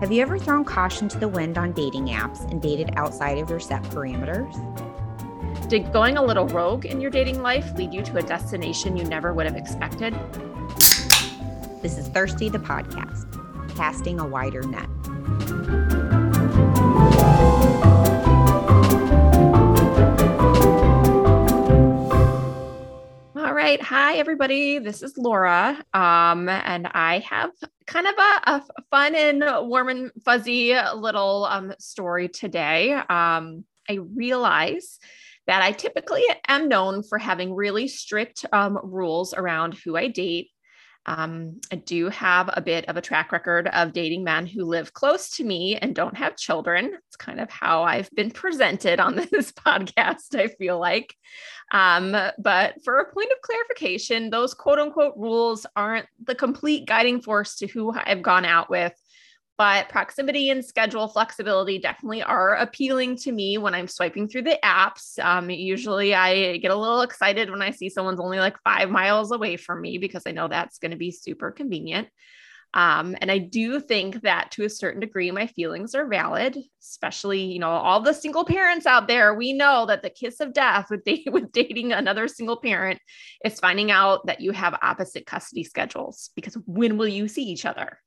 Have you ever thrown caution to the wind on dating apps and dated outside of your set parameters? Did going a little rogue in your dating life lead you to a destination you never would have expected? This is Thirsty the podcast, casting a wider net. Right. Hi, everybody. This is Laura. Um, and I have kind of a, a fun and warm and fuzzy little um, story today. Um, I realize that I typically am known for having really strict um, rules around who I date um, I do have a bit of a track record of dating men who live close to me and don't have children. It's kind of how I've been presented on this podcast, I feel like. Um, but for a point of clarification, those quote unquote rules aren't the complete guiding force to who I've gone out with but proximity and schedule flexibility definitely are appealing to me when I'm swiping through the apps. Um, usually I get a little excited when I see someone's only like five miles away from me because I know that's going to be super convenient. Um, and I do think that to a certain degree, my feelings are valid, especially, you know, all the single parents out there. We know that the kiss of death with, with dating another single parent is finding out that you have opposite custody schedules because when will you see each other?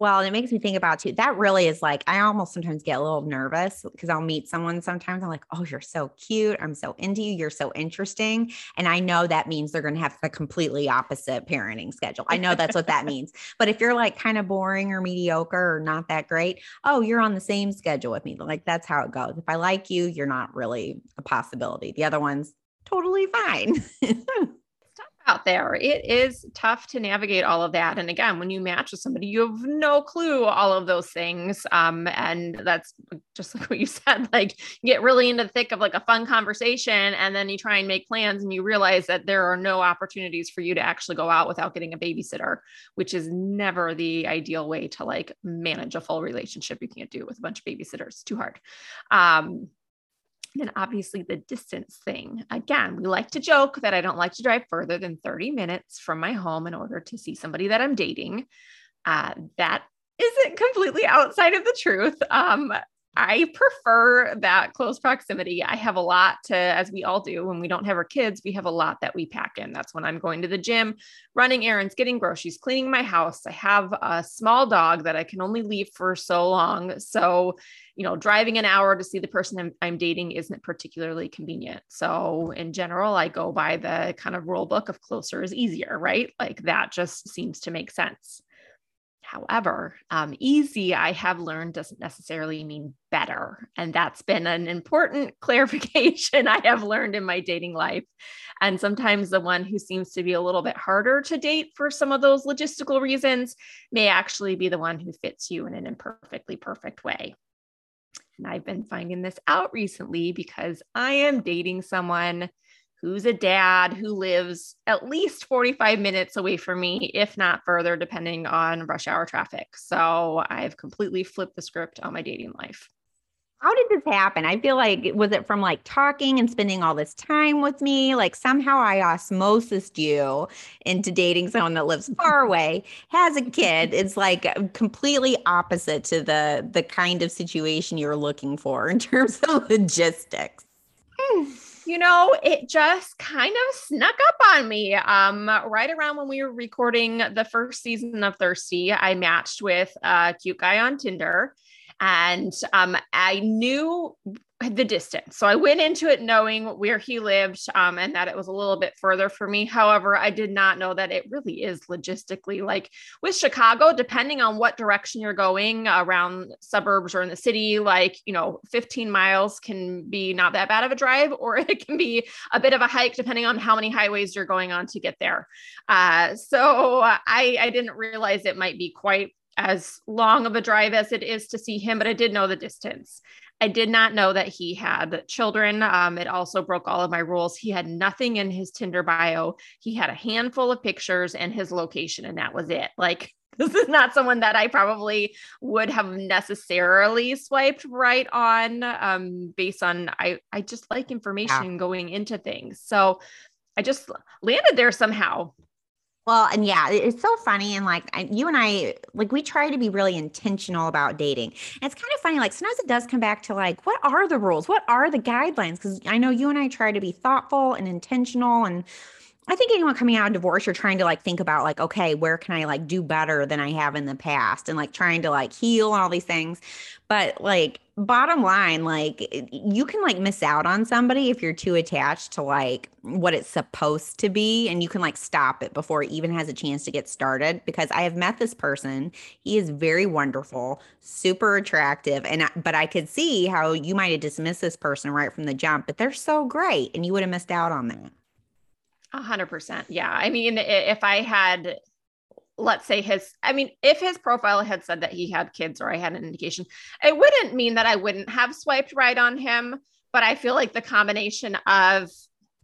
Well, and it makes me think about too. That really is like I almost sometimes get a little nervous because I'll meet someone sometimes. I'm like, oh, you're so cute. I'm so into you. You're so interesting. And I know that means they're going to have the completely opposite parenting schedule. I know that's what that means. But if you're like kind of boring or mediocre or not that great, oh, you're on the same schedule with me. Like that's how it goes. If I like you, you're not really a possibility. The other one's totally fine. out there. It is tough to navigate all of that. And again, when you match with somebody, you have no clue all of those things. Um, and that's just like what you said, like you get really into the thick of like a fun conversation and then you try and make plans and you realize that there are no opportunities for you to actually go out without getting a babysitter, which is never the ideal way to like manage a full relationship. You can't do it with a bunch of babysitters. Too hard. Um, then obviously the distance thing. Again, we like to joke that I don't like to drive further than 30 minutes from my home in order to see somebody that I'm dating. Uh, that isn't completely outside of the truth. Um, I prefer that close proximity. I have a lot to, as we all do when we don't have our kids, we have a lot that we pack in. That's when I'm going to the gym, running errands, getting groceries, cleaning my house. I have a small dog that I can only leave for so long. So, you know, driving an hour to see the person I'm, I'm dating isn't particularly convenient. So, in general, I go by the kind of rule book of closer is easier, right? Like that just seems to make sense. However, um, easy, I have learned, doesn't necessarily mean better. And that's been an important clarification I have learned in my dating life. And sometimes the one who seems to be a little bit harder to date for some of those logistical reasons may actually be the one who fits you in an imperfectly perfect way. And I've been finding this out recently because I am dating someone who's a dad who lives at least 45 minutes away from me, if not further, depending on rush hour traffic. So I've completely flipped the script on my dating life. How did this happen? I feel like was it from like talking and spending all this time with me? Like somehow I osmosis you into dating someone that lives far away, has a kid. It's like completely opposite to the the kind of situation you're looking for in terms of logistics. You know, it just kind of snuck up on me. Um, right around when we were recording the first season of Thirsty, I matched with a cute guy on Tinder. And um, I knew the distance. So I went into it knowing where he lived um, and that it was a little bit further for me. However, I did not know that it really is logistically like with Chicago, depending on what direction you're going around suburbs or in the city, like, you know, 15 miles can be not that bad of a drive, or it can be a bit of a hike depending on how many highways you're going on to get there. Uh, so I, I didn't realize it might be quite as long of a drive as it is to see him, but I did know the distance. I did not know that he had children. Um, it also broke all of my rules. He had nothing in his Tinder bio. He had a handful of pictures and his location, and that was it. Like, this is not someone that I probably would have necessarily swiped right on um, based on I, I just like information yeah. going into things. So I just landed there somehow. Well, and yeah, it's so funny. And like you and I, like we try to be really intentional about dating. And it's kind of funny. Like sometimes it does come back to like, what are the rules? What are the guidelines? Because I know you and I try to be thoughtful and intentional and I think anyone coming out of divorce, you're trying to like think about like, okay, where can I like do better than I have in the past and like trying to like heal and all these things. But like bottom line, like you can like miss out on somebody if you're too attached to like what it's supposed to be. And you can like stop it before it even has a chance to get started. Because I have met this person. He is very wonderful, super attractive. And I, but I could see how you might have dismissed this person right from the jump, but they're so great. And you would have missed out on that. A hundred percent. Yeah. I mean, if I had, let's say his, I mean, if his profile had said that he had kids or I had an indication, it wouldn't mean that I wouldn't have swiped right on him. But I feel like the combination of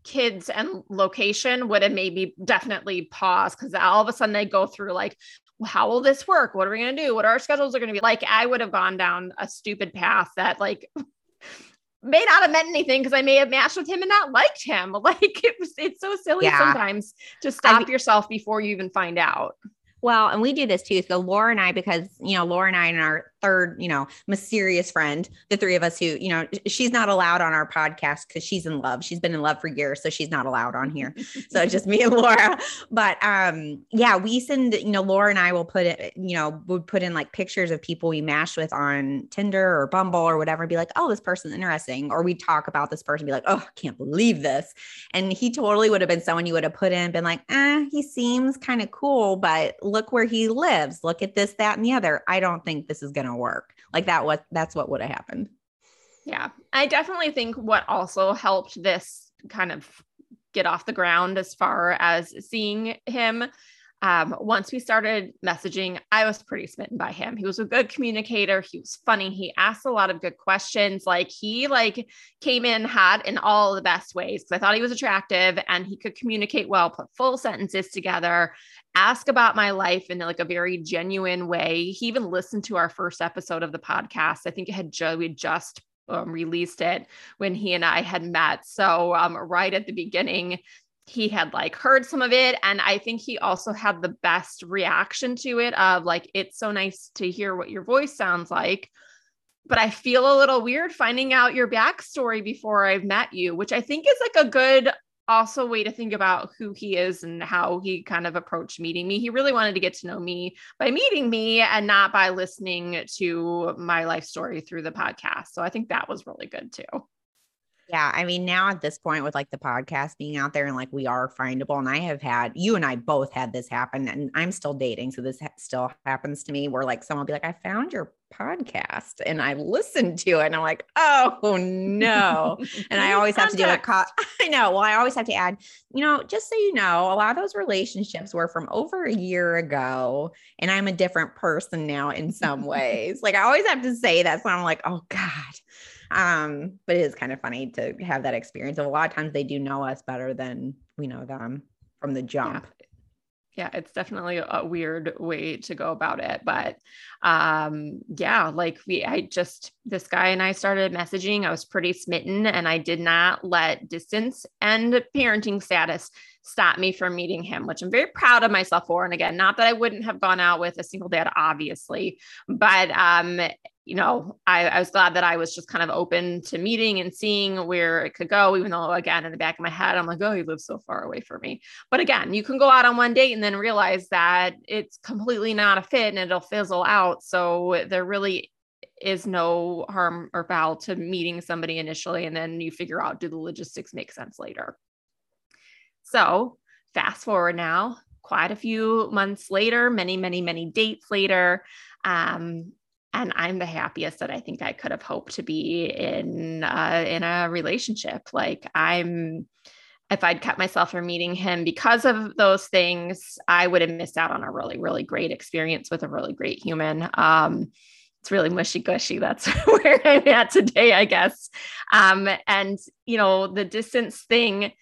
kids and location would have maybe definitely pause because all of a sudden they go through like, how will this work? What are we going to do? What are our schedules are going to be like? I would have gone down a stupid path that like may not have meant anything because I may have matched with him and not liked him. Like it was, it's so silly yeah. sometimes to stop I mean, yourself before you even find out. Well, and we do this too. So Laura and I, because you know, Laura and I and our third, you know, mysterious friend, the three of us who, you know, she's not allowed on our podcast because she's in love. She's been in love for years, so she's not allowed on here. so just me and Laura. But um, yeah, we send, you know, Laura and I will put it, you know, would put in like pictures of people we matched with on Tinder or Bumble or whatever, and be like, oh, this person's interesting. Or we talk about this person, be like, oh, I can't believe this. And he totally would have been someone you would have put in, been like, eh, he seems kind of cool, but look where he lives. Look at this, that, and the other. I don't think this is gonna to work. Like that was that's what would have happened. Yeah. I definitely think what also helped this kind of get off the ground as far as seeing him um, once we started messaging, I was pretty smitten by him. He was a good communicator. He was funny. He asked a lot of good questions. Like he like came in hot in all the best ways because I thought he was attractive and he could communicate well, put full sentences together, ask about my life in like a very genuine way. He even listened to our first episode of the podcast. I think it had we had just um, released it when he and I had met. So um, right at the beginning, he had like heard some of it and i think he also had the best reaction to it of like it's so nice to hear what your voice sounds like but i feel a little weird finding out your backstory before i've met you which i think is like a good also way to think about who he is and how he kind of approached meeting me. He really wanted to get to know me by meeting me and not by listening to my life story through the podcast so i think that was really good too yeah. I mean, now at this point, with like the podcast being out there and like we are findable, and I have had you and I both had this happen, and I'm still dating. So this ha- still happens to me where like someone will be like, I found your podcast and I listened to it, and I'm like, oh no. and I always have to do a co- I know. Well, I always have to add, you know, just so you know, a lot of those relationships were from over a year ago, and I'm a different person now in some ways. like I always have to say that. So I'm like, oh God um, but it is kind of funny to have that experience. A lot of times they do know us better than we know them from the jump. Yeah yeah it's definitely a weird way to go about it but um yeah like we i just this guy and i started messaging i was pretty smitten and i did not let distance and parenting status stop me from meeting him which i'm very proud of myself for and again not that i wouldn't have gone out with a single dad obviously but um you know, I, I, was glad that I was just kind of open to meeting and seeing where it could go, even though, again, in the back of my head, I'm like, oh, he lives so far away from me. But again, you can go out on one date and then realize that it's completely not a fit and it'll fizzle out. So there really is no harm or foul to meeting somebody initially. And then you figure out do the logistics make sense later? So fast forward now, quite a few months later, many, many, many dates later. Um, and I'm the happiest that I think I could have hoped to be in uh, in a relationship. Like I'm, if I'd kept myself from meeting him because of those things, I would have missed out on a really really great experience with a really great human. Um, it's really mushy gushy. That's where I'm at today, I guess. Um, and you know the distance thing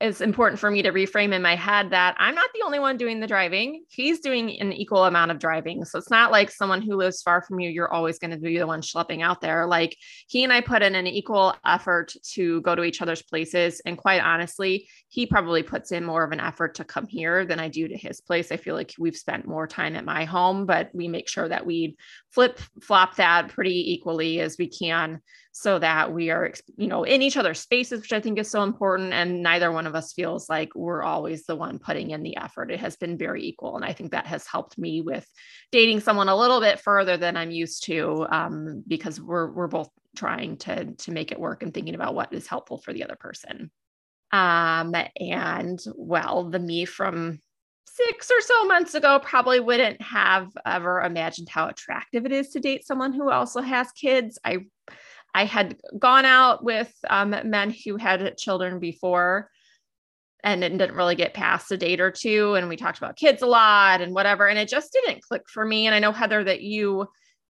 it's important for me to reframe in my head that I'm not the only one doing the driving. He's doing an equal amount of driving. So it's not like someone who lives far from you, you're always going to be the one schlepping out there. Like he and I put in an equal effort to go to each other's places. And quite honestly, he probably puts in more of an effort to come here than I do to his place. I feel like we've spent more time at my home, but we make sure that we flip flop that pretty equally as we can so that we are you know in each other's spaces which i think is so important and neither one of us feels like we're always the one putting in the effort. It has been very equal and i think that has helped me with dating someone a little bit further than i'm used to um, because we're we're both trying to to make it work and thinking about what is helpful for the other person. Um and well the me from six or so months ago probably wouldn't have ever imagined how attractive it is to date someone who also has kids. I I had gone out with um, men who had children before and it didn't really get past a date or two. And we talked about kids a lot and whatever. And it just didn't click for me. And I know, Heather, that you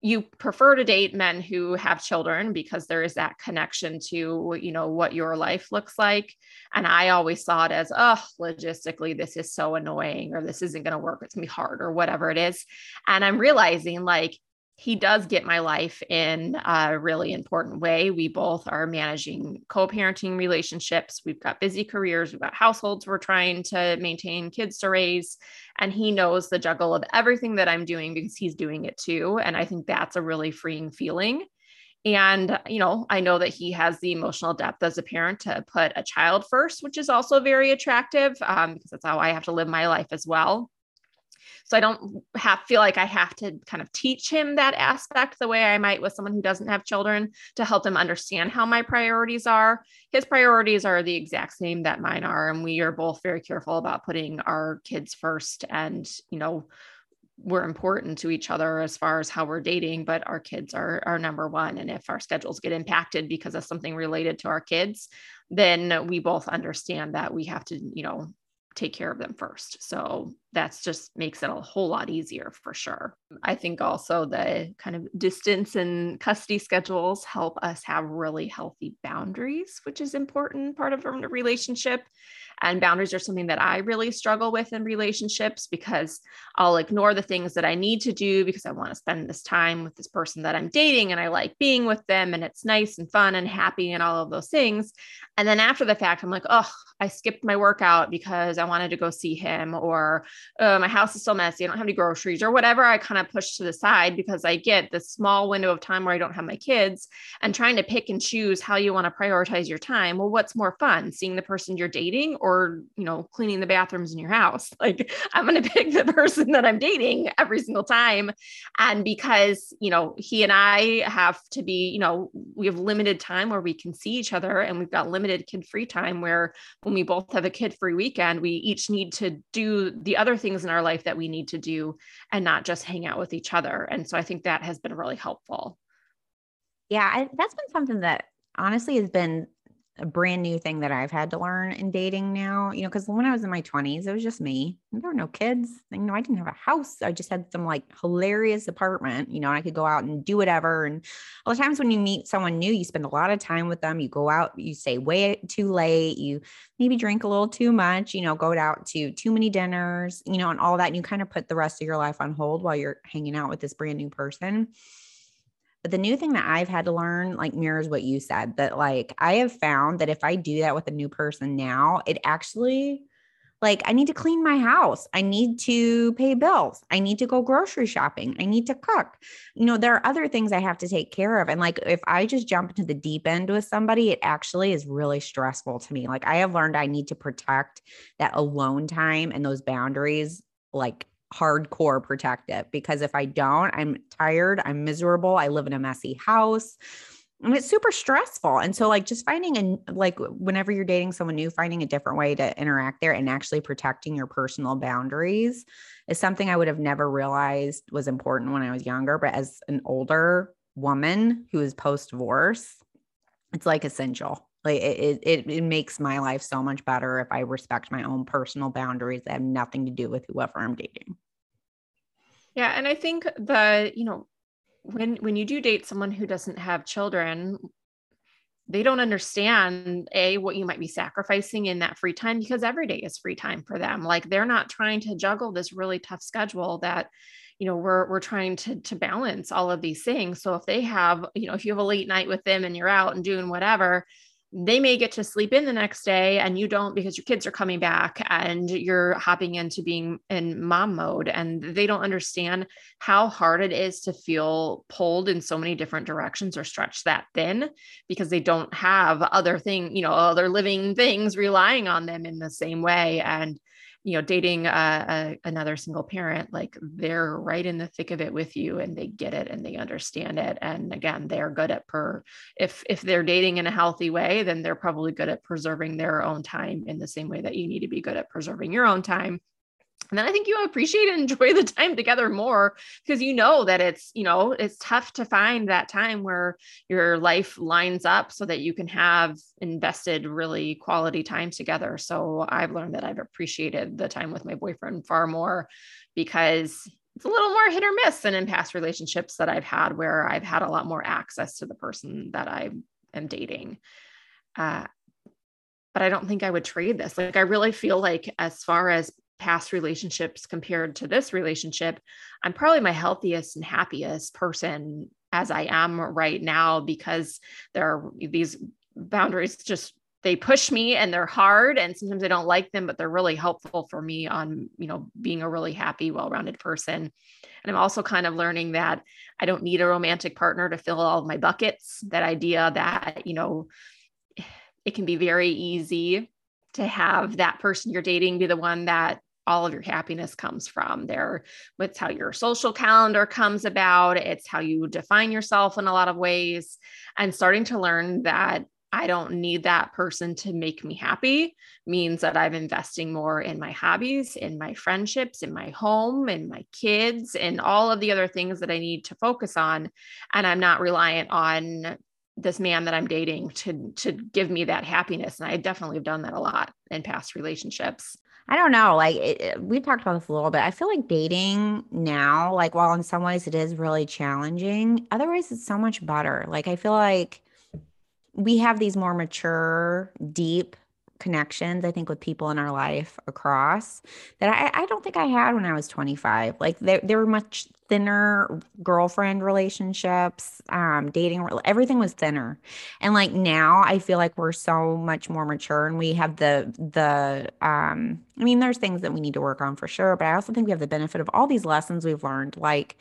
you prefer to date men who have children because there is that connection to you know what your life looks like and i always saw it as oh logistically this is so annoying or this isn't going to work it's going to be hard or whatever it is and i'm realizing like he does get my life in a really important way. We both are managing co parenting relationships. We've got busy careers, we've got households we're trying to maintain, kids to raise. And he knows the juggle of everything that I'm doing because he's doing it too. And I think that's a really freeing feeling. And, you know, I know that he has the emotional depth as a parent to put a child first, which is also very attractive um, because that's how I have to live my life as well. So I don't have feel like I have to kind of teach him that aspect the way I might with someone who doesn't have children to help them understand how my priorities are. His priorities are the exact same that mine are and we are both very careful about putting our kids first and, you know, we're important to each other as far as how we're dating, but our kids are our number one. And if our schedules get impacted because of something related to our kids, then we both understand that we have to, you know, take care of them first. So that's just makes it a whole lot easier for sure. I think also the kind of distance and custody schedules help us have really healthy boundaries, which is important part of a relationship. And boundaries are something that I really struggle with in relationships because I'll ignore the things that I need to do because I want to spend this time with this person that I'm dating and I like being with them and it's nice and fun and happy and all of those things. And then after the fact, I'm like, oh, I skipped my workout because I wanted to go see him, or oh, my house is so messy. I don't have any groceries, or whatever I kind of push to the side because I get this small window of time where I don't have my kids and trying to pick and choose how you want to prioritize your time. Well, what's more fun, seeing the person you're dating or, you know, cleaning the bathrooms in your house? Like, I'm going to pick the person that I'm dating every single time. And because, you know, he and I have to be, you know, we have limited time where we can see each other and we've got limited kid free time where when we both have a kid free weekend, we each need to do the other things in our life that we need to do and not just hang out with each other. And so I think that has been really helpful. Yeah, I, that's been something that honestly has been a brand new thing that I've had to learn in dating now, you know, because when I was in my 20s, it was just me. There were no kids. You know, I didn't have a house. I just had some like hilarious apartment, you know, I could go out and do whatever. And a lot of times when you meet someone new, you spend a lot of time with them. You go out, you stay way too late, you maybe drink a little too much, you know, go out to too many dinners, you know, and all that. And you kind of put the rest of your life on hold while you're hanging out with this brand new person. But the new thing that I've had to learn, like, mirrors what you said that, like, I have found that if I do that with a new person now, it actually, like, I need to clean my house. I need to pay bills. I need to go grocery shopping. I need to cook. You know, there are other things I have to take care of. And, like, if I just jump into the deep end with somebody, it actually is really stressful to me. Like, I have learned I need to protect that alone time and those boundaries, like, hardcore protective because if I don't, I'm tired, I'm miserable, I live in a messy house. And it's super stressful. And so, like, just finding and like, whenever you're dating someone new, finding a different way to interact there and actually protecting your personal boundaries is something I would have never realized was important when I was younger. But as an older woman who is post divorce, it's like essential. Like it, it, it makes my life so much better if I respect my own personal boundaries that have nothing to do with whoever I'm dating. Yeah, and I think the, you know, when when you do date someone who doesn't have children, they don't understand a what you might be sacrificing in that free time because every day is free time for them. Like they're not trying to juggle this really tough schedule that you know we're we're trying to to balance all of these things so if they have you know if you have a late night with them and you're out and doing whatever they may get to sleep in the next day and you don't because your kids are coming back and you're hopping into being in mom mode and they don't understand how hard it is to feel pulled in so many different directions or stretched that thin because they don't have other thing you know other living things relying on them in the same way. And you know dating a, a, another single parent like they're right in the thick of it with you and they get it and they understand it. And again they're good at per if if they're dating in a healthy way then they're probably good at preserving their own time in the same way that you need to be good at preserving your own time and then I think you appreciate and enjoy the time together more because you know that it's, you know, it's tough to find that time where your life lines up so that you can have invested really quality time together. So I've learned that I've appreciated the time with my boyfriend far more because it's a little more hit or miss than in past relationships that I've had where I've had a lot more access to the person that I am dating. Uh, but I don't think I would trade this. Like, I really feel like, as far as past relationships compared to this relationship, I'm probably my healthiest and happiest person as I am right now because there are these boundaries just they push me and they're hard and sometimes I don't like them but they're really helpful for me on you know being a really happy well-rounded person. And I'm also kind of learning that I don't need a romantic partner to fill all of my buckets that idea that you know it can be very easy to have that person you're dating be the one that all of your happiness comes from there it's how your social calendar comes about it's how you define yourself in a lot of ways and starting to learn that I don't need that person to make me happy means that I'm investing more in my hobbies, in my friendships, in my home, in my kids, and all of the other things that I need to focus on. And I'm not reliant on this man that I'm dating to to give me that happiness. And I definitely have done that a lot in past relationships. I don't know. Like it, we talked about this a little bit. I feel like dating now, like while in some ways it is really challenging, otherwise it's so much better. Like I feel like we have these more mature, deep connections, I think, with people in our life across that I, I don't think I had when I was 25. Like they, they were much thinner girlfriend relationships, um, dating, everything was thinner. And like now I feel like we're so much more mature and we have the, the, um, I mean, there's things that we need to work on for sure, but I also think we have the benefit of all these lessons we've learned, like,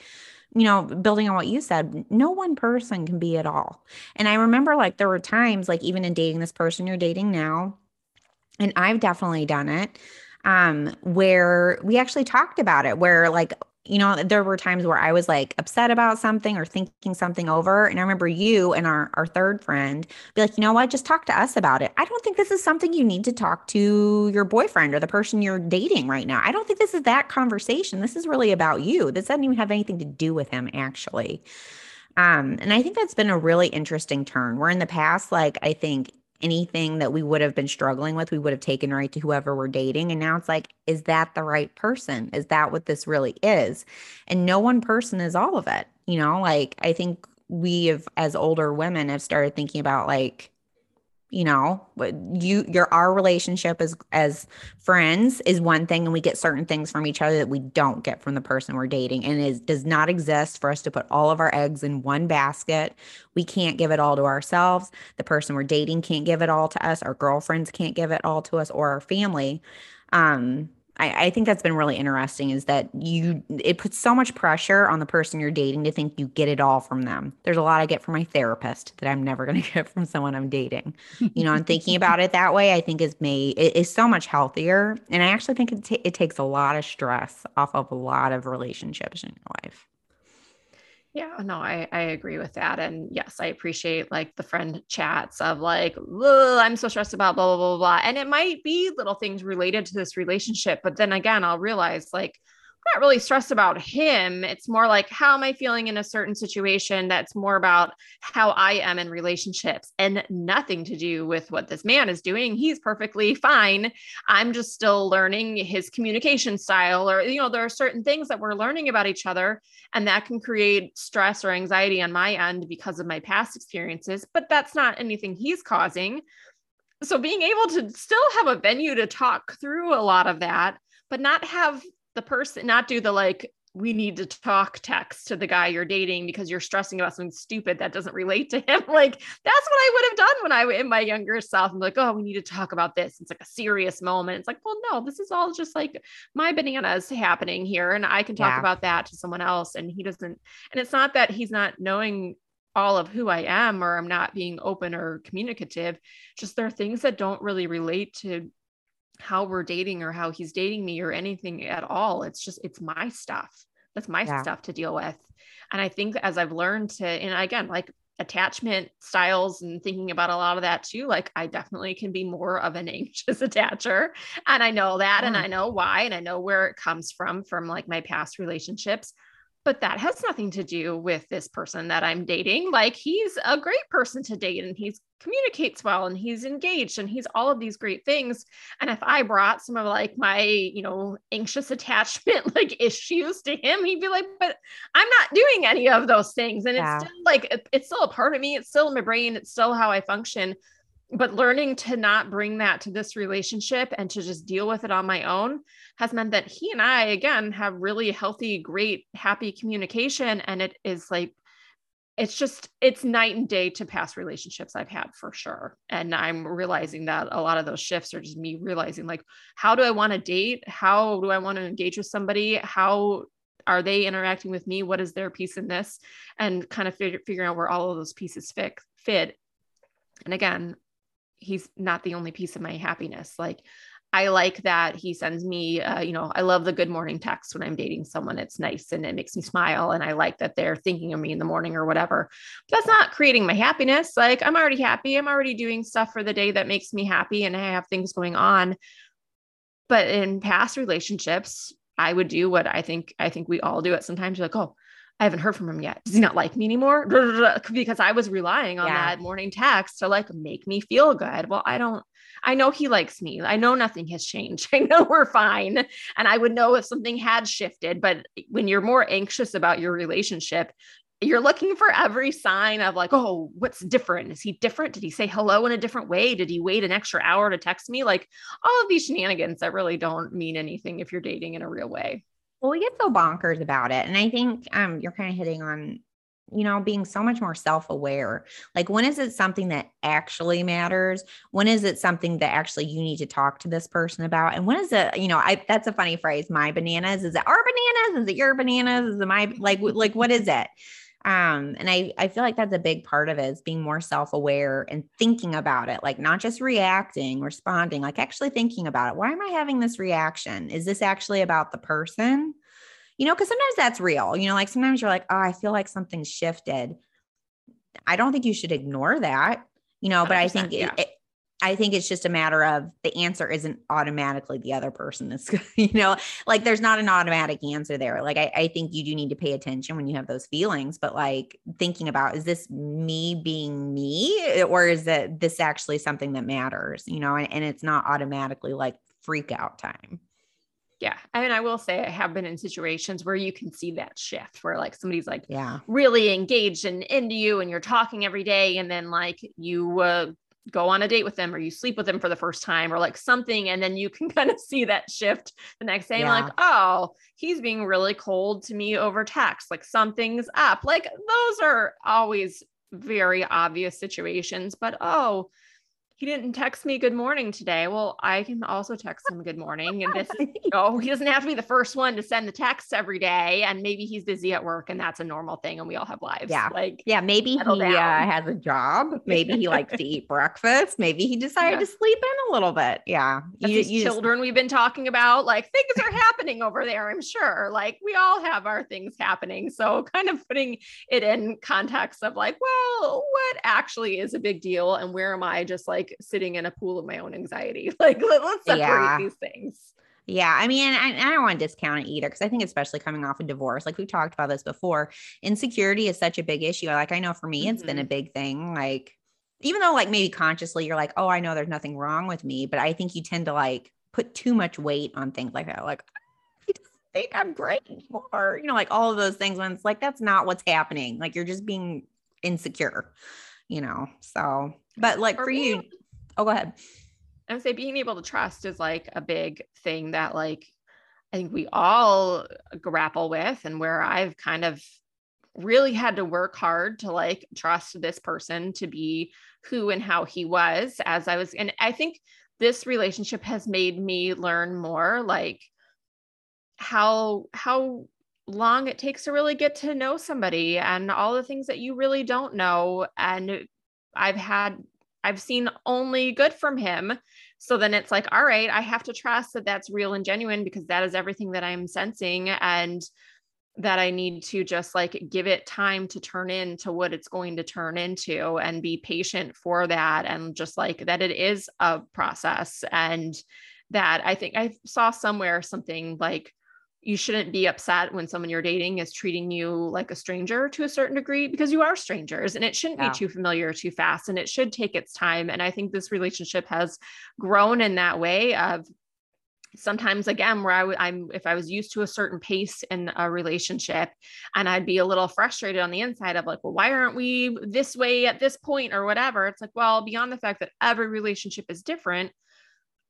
you know, building on what you said, no one person can be it all. And I remember like there were times, like even in dating this person you're dating now, and I've definitely done it um where we actually talked about it where like you know there were times where i was like upset about something or thinking something over and i remember you and our our third friend be like you know what? Just talk to us about it. I don't think this is something you need to talk to your boyfriend or the person you're dating right now. I don't think this is that conversation. This is really about you. This doesn't even have anything to do with him actually. Um and i think that's been a really interesting turn. Where in the past like i think anything that we would have been struggling with, we would have taken right to whoever we're dating. And now it's like, is that the right person? Is that what this really is? And no one person is all of it. You know, like I think we have, as older women, have started thinking about like, you know you your our relationship as as friends is one thing and we get certain things from each other that we don't get from the person we're dating and it does not exist for us to put all of our eggs in one basket. We can't give it all to ourselves. The person we're dating can't give it all to us. Our girlfriends can't give it all to us or our family. Um I, I think that's been really interesting is that you it puts so much pressure on the person you're dating to think you get it all from them. There's a lot I get from my therapist that I'm never going to get from someone I'm dating. You know, and thinking about it that way, I think is made it is so much healthier. And I actually think it, t- it takes a lot of stress off of a lot of relationships in your life. Yeah, no, I, I agree with that. And yes, I appreciate like the friend chats of like, I'm so stressed about blah, blah, blah, blah. And it might be little things related to this relationship. But then again, I'll realize like, not really stressed about him. It's more like how am I feeling in a certain situation that's more about how I am in relationships and nothing to do with what this man is doing. He's perfectly fine. I'm just still learning his communication style or you know there are certain things that we're learning about each other and that can create stress or anxiety on my end because of my past experiences, but that's not anything he's causing. So being able to still have a venue to talk through a lot of that but not have the person not do the like we need to talk text to the guy you're dating because you're stressing about something stupid that doesn't relate to him. Like that's what I would have done when I was in my younger self. I'm like, oh, we need to talk about this. It's like a serious moment. It's like, well, no, this is all just like my bananas happening here. And I can talk yeah. about that to someone else. And he doesn't, and it's not that he's not knowing all of who I am or I'm not being open or communicative. Just there are things that don't really relate to how we're dating or how he's dating me or anything at all. It's just, it's my stuff. That's my yeah. stuff to deal with. And I think as I've learned to, and again, like attachment styles and thinking about a lot of that too, like I definitely can be more of an anxious attacher. And I know that, and mm. I know why, and I know where it comes from, from like my past relationships but that has nothing to do with this person that I'm dating. Like he's a great person to date and he's communicates well and he's engaged and he's all of these great things. And if I brought some of like my, you know, anxious attachment like issues to him, he'd be like, but I'm not doing any of those things. And yeah. it's still like, it's still a part of me. It's still in my brain. It's still how I function but learning to not bring that to this relationship and to just deal with it on my own has meant that he and I again have really healthy, great, happy communication and it is like it's just it's night and day to past relationships I've had for sure. And I'm realizing that a lot of those shifts are just me realizing like how do I want to date? How do I want to engage with somebody? How are they interacting with me? What is their piece in this? And kind of figure, figuring out where all of those pieces fit fit. And again, he's not the only piece of my happiness. Like I like that he sends me, uh, you know, I love the good morning text when I'm dating someone. It's nice and it makes me smile. And I like that they're thinking of me in the morning or whatever. But that's not creating my happiness. Like I'm already happy. I'm already doing stuff for the day that makes me happy and I have things going on. But in past relationships, I would do what I think I think we all do it sometimes. You're like, oh, I haven't heard from him yet. Does he not like me anymore? Because I was relying on yeah. that morning text to like make me feel good. Well, I don't, I know he likes me. I know nothing has changed. I know we're fine. And I would know if something had shifted. But when you're more anxious about your relationship, you're looking for every sign of like, oh, what's different? Is he different? Did he say hello in a different way? Did he wait an extra hour to text me? Like all of these shenanigans that really don't mean anything if you're dating in a real way. Well, we get so bonkers about it. And I think um, you're kind of hitting on, you know, being so much more self aware. Like, when is it something that actually matters? When is it something that actually you need to talk to this person about? And when is it, you know, I that's a funny phrase, my bananas. Is it our bananas? Is it your bananas? Is it my, like, like, what is it? Um and i i feel like that's a big part of it is being more self-aware and thinking about it like not just reacting responding like actually thinking about it. Why am i having this reaction? Is this actually about the person? You know because sometimes that's real you know like sometimes you're like oh i feel like something's shifted. I don't think you should ignore that you know but i think yeah. it, I think it's just a matter of the answer isn't automatically the other person that's, you know, like there's not an automatic answer there. Like, I, I, think you do need to pay attention when you have those feelings, but like thinking about is this me being me or is it this actually something that matters, you know, and, and it's not automatically like freak out time. Yeah. I mean, I will say I have been in situations where you can see that shift where like somebody's like yeah. really engaged and into you and you're talking every day. And then like you uh, go on a date with them or you sleep with them for the first time or like something and then you can kind of see that shift the next day yeah. like oh he's being really cold to me over text like something's up like those are always very obvious situations but oh he didn't text me good morning today. Well, I can also text him good morning. And this is, you know, he doesn't have to be the first one to send the text every day. And maybe he's busy at work and that's a normal thing. And we all have lives. Yeah. Like, yeah, maybe he uh, has a job. Maybe he likes to eat breakfast. Maybe he decided yeah. to sleep in a little bit. Yeah. You, these you children just... we've been talking about, like things are happening over there, I'm sure. Like we all have our things happening. So kind of putting it in context of like, well, what actually is a big deal? And where am I just like, like sitting in a pool of my own anxiety. Like let, us separate yeah. these things. Yeah. I mean, I, I don't want to discount it either because I think, especially coming off a divorce, like we talked about this before, insecurity is such a big issue. Like, I know for me, mm-hmm. it's been a mm-hmm. big thing. Like, even though, like, maybe consciously you're like, oh, I know there's nothing wrong with me, but I think you tend to like put too much weight on things like that. Like, I think I'm great, or, you know, like all of those things when it's like, that's not what's happening. Like, you're just being insecure, you know? So, but like for you, oh, go ahead. I would say being able to trust is like a big thing that like I think we all grapple with and where I've kind of really had to work hard to like trust this person to be who and how he was as I was. And I think this relationship has made me learn more like how, how long it takes to really get to know somebody and all the things that you really don't know. And I've had, I've seen only good from him. So then it's like, all right, I have to trust that that's real and genuine because that is everything that I'm sensing. And that I need to just like give it time to turn into what it's going to turn into and be patient for that. And just like that it is a process. And that I think I saw somewhere something like you shouldn't be upset when someone you're dating is treating you like a stranger to a certain degree because you are strangers and it shouldn't yeah. be too familiar too fast and it should take its time and i think this relationship has grown in that way of sometimes again where I would I'm if I was used to a certain pace in a relationship and I'd be a little frustrated on the inside of like, well, why aren't we this way at this point or whatever? It's like, well, beyond the fact that every relationship is different,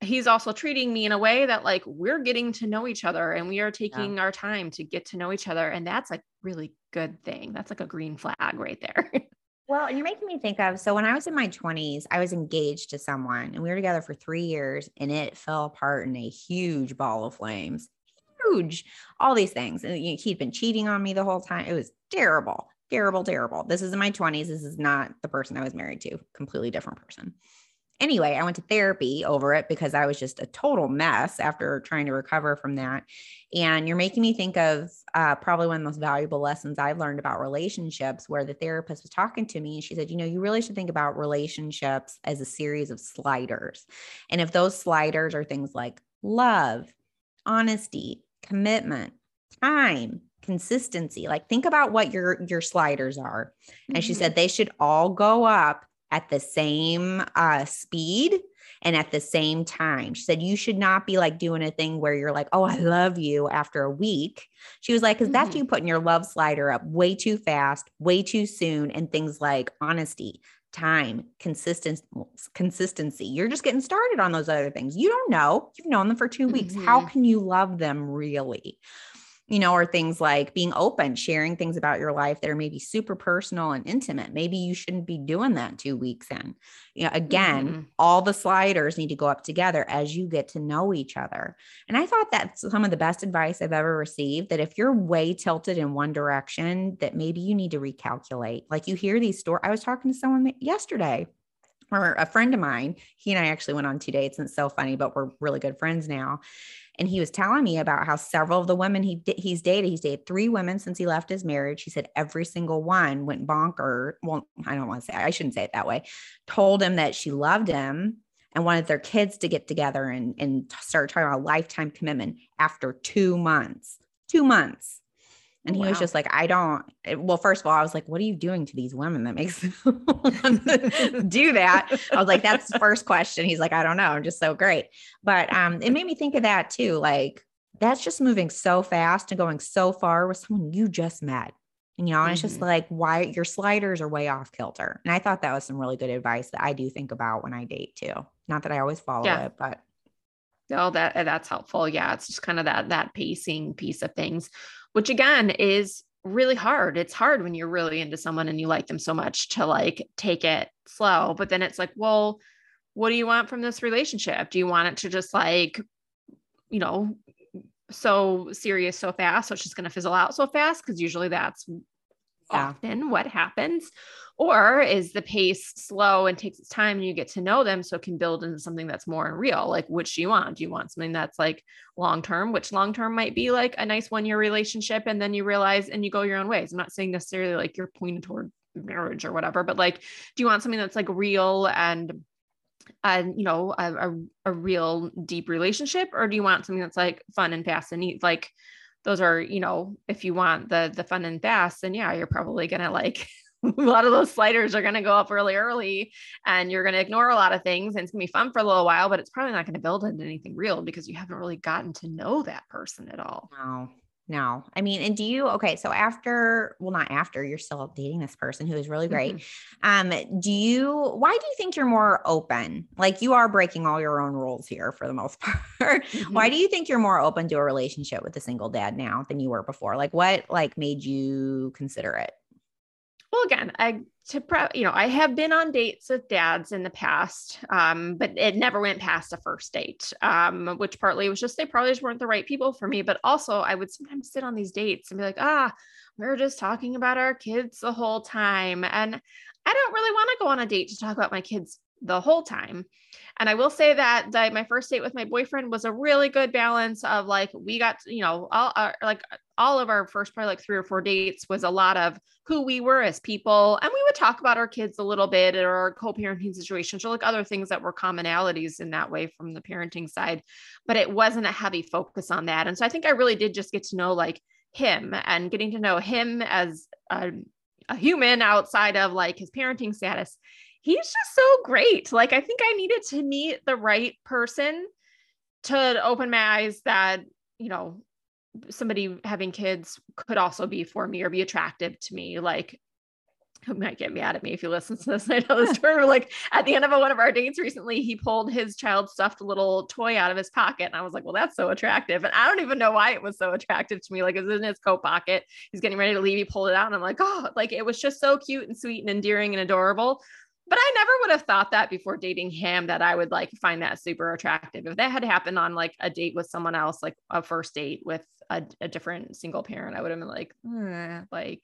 he's also treating me in a way that like we're getting to know each other and we are taking yeah. our time to get to know each other. And that's like really good thing. That's like a green flag right there. Well, you're making me think of so when I was in my 20s, I was engaged to someone and we were together for three years and it fell apart in a huge ball of flames. Huge, all these things. And he'd been cheating on me the whole time. It was terrible, terrible, terrible. This is in my 20s. This is not the person I was married to, completely different person anyway, I went to therapy over it because I was just a total mess after trying to recover from that. And you're making me think of uh, probably one of the most valuable lessons I've learned about relationships, where the therapist was talking to me and she said, You know, you really should think about relationships as a series of sliders. And if those sliders are things like love, honesty, commitment, time, consistency like think about what your your sliders are and mm-hmm. she said they should all go up at the same uh, speed and at the same time. She said, You should not be like doing a thing where you're like, Oh, I love you after a week. She was like, Because mm-hmm. that's you putting your love slider up way too fast, way too soon, and things like honesty, time, consistency, consistency. You're just getting started on those other things. You don't know. You've known them for 2 weeks. Mm-hmm. How can you love them really? You know, or things like being open, sharing things about your life that are maybe super personal and intimate. Maybe you shouldn't be doing that two weeks in. You know, again, mm-hmm. all the sliders need to go up together as you get to know each other. And I thought that's some of the best advice I've ever received that if you're way tilted in one direction, that maybe you need to recalculate. Like you hear these stories. I was talking to someone yesterday or a friend of mine, he and I actually went on two dates and it's so funny, but we're really good friends now and he was telling me about how several of the women he he's dated, he's dated three women since he left his marriage. He said every single one went bonker. Well, I don't want to say I shouldn't say it that way. Told him that she loved him and wanted their kids to get together and and start talking about a lifetime commitment after two months. Two months. And he wow. was just like, I don't. Eh, well, first of all, I was like, what are you doing to these women that makes them do that? I was like, that's the first question. He's like, I don't know. I'm just so great. But um, it made me think of that too. Like, that's just moving so fast and going so far with someone you just met. And, you know, mm-hmm. it's just mm-hmm. like, why your sliders are way off kilter. And I thought that was some really good advice that I do think about when I date too. Not that I always follow yeah. it, but Oh, that that's helpful. Yeah, it's just kind of that that pacing piece of things which again is really hard. It's hard when you're really into someone and you like them so much to like take it slow. But then it's like, well, what do you want from this relationship? Do you want it to just like, you know, so serious so fast, so it's just going to fizzle out so fast? Because usually that's yeah. often what happens. Or is the pace slow and takes its time and you get to know them so it can build into something that's more real? Like, which do you want? Do you want something that's like long term, which long term might be like a nice one year relationship and then you realize and you go your own ways? I'm not saying necessarily like you're pointed toward marriage or whatever, but like, do you want something that's like real and and you know a, a, a, real deep relationship or do you want something that's like fun and fast and neat like those are you know if you want the the fun and fast then yeah you're probably gonna like a lot of those sliders are to go up really early and you're to ignore a lot of things and it's to be fun for a little while but it's probably not to build into anything real because you haven't really gotten to know that person at all. No no. I mean, and do you okay? So after, well, not after, you're still dating this person who is really great. Mm-hmm. Um, do you? Why do you think you're more open? Like you are breaking all your own rules here for the most part. Mm-hmm. Why do you think you're more open to a relationship with a single dad now than you were before? Like, what like made you consider it? Well, again, I to pre- you know, I have been on dates with dads in the past, um, but it never went past a first date. Um, which partly was just they probably just weren't the right people for me, but also I would sometimes sit on these dates and be like, ah, we are just talking about our kids the whole time, and I don't really want to go on a date to talk about my kids the whole time. And I will say that, that my first date with my boyfriend was a really good balance of like we got you know all our, like all of our first probably like three or four dates was a lot of who we were as people and we would talk about our kids a little bit or our co-parenting situations or like other things that were commonalities in that way from the parenting side but it wasn't a heavy focus on that and so I think I really did just get to know like him and getting to know him as a, a human outside of like his parenting status he's just so great. Like I think I needed to meet the right person to open my eyes that, you know, somebody having kids could also be for me or be attractive to me. Like who might get mad at me if you listen to this. I know this story. like at the end of one of our dates recently, he pulled his child stuffed little toy out of his pocket. And I was like, well, that's so attractive. And I don't even know why it was so attractive to me. Like it was in his coat pocket. He's getting ready to leave. He pulled it out. And I'm like, oh, like it was just so cute and sweet and endearing and adorable but I never would have thought that before dating him that I would like find that super attractive. If that had happened on like a date with someone else, like a first date with a, a different single parent, I would have been like, eh, like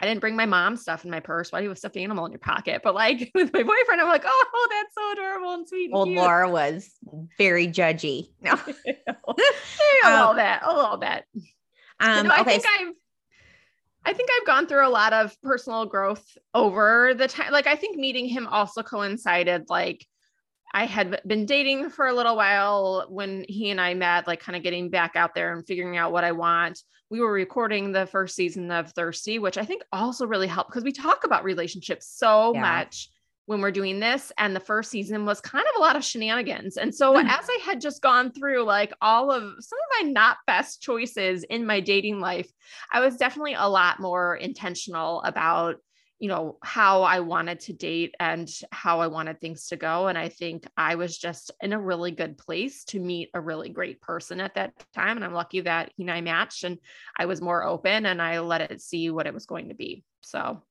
I didn't bring my mom stuff in my purse. Why do you have a stuffed animal in your pocket? But like with my boyfriend, I'm like, oh, that's so adorable and sweet. Old Laura was very judgy. No, a little um, bit, a little bit. Um, I okay. think I've I think I've gone through a lot of personal growth over the time. Like, I think meeting him also coincided. Like, I had been dating for a little while when he and I met, like, kind of getting back out there and figuring out what I want. We were recording the first season of Thirsty, which I think also really helped because we talk about relationships so yeah. much when we're doing this. And the first season was kind of a lot of shenanigans. And so mm. as I had just gone through like all of some of my not best choices in my dating life, I was definitely a lot more intentional about you know how i wanted to date and how i wanted things to go and i think i was just in a really good place to meet a really great person at that time and i'm lucky that he and i matched and i was more open and i let it see what it was going to be so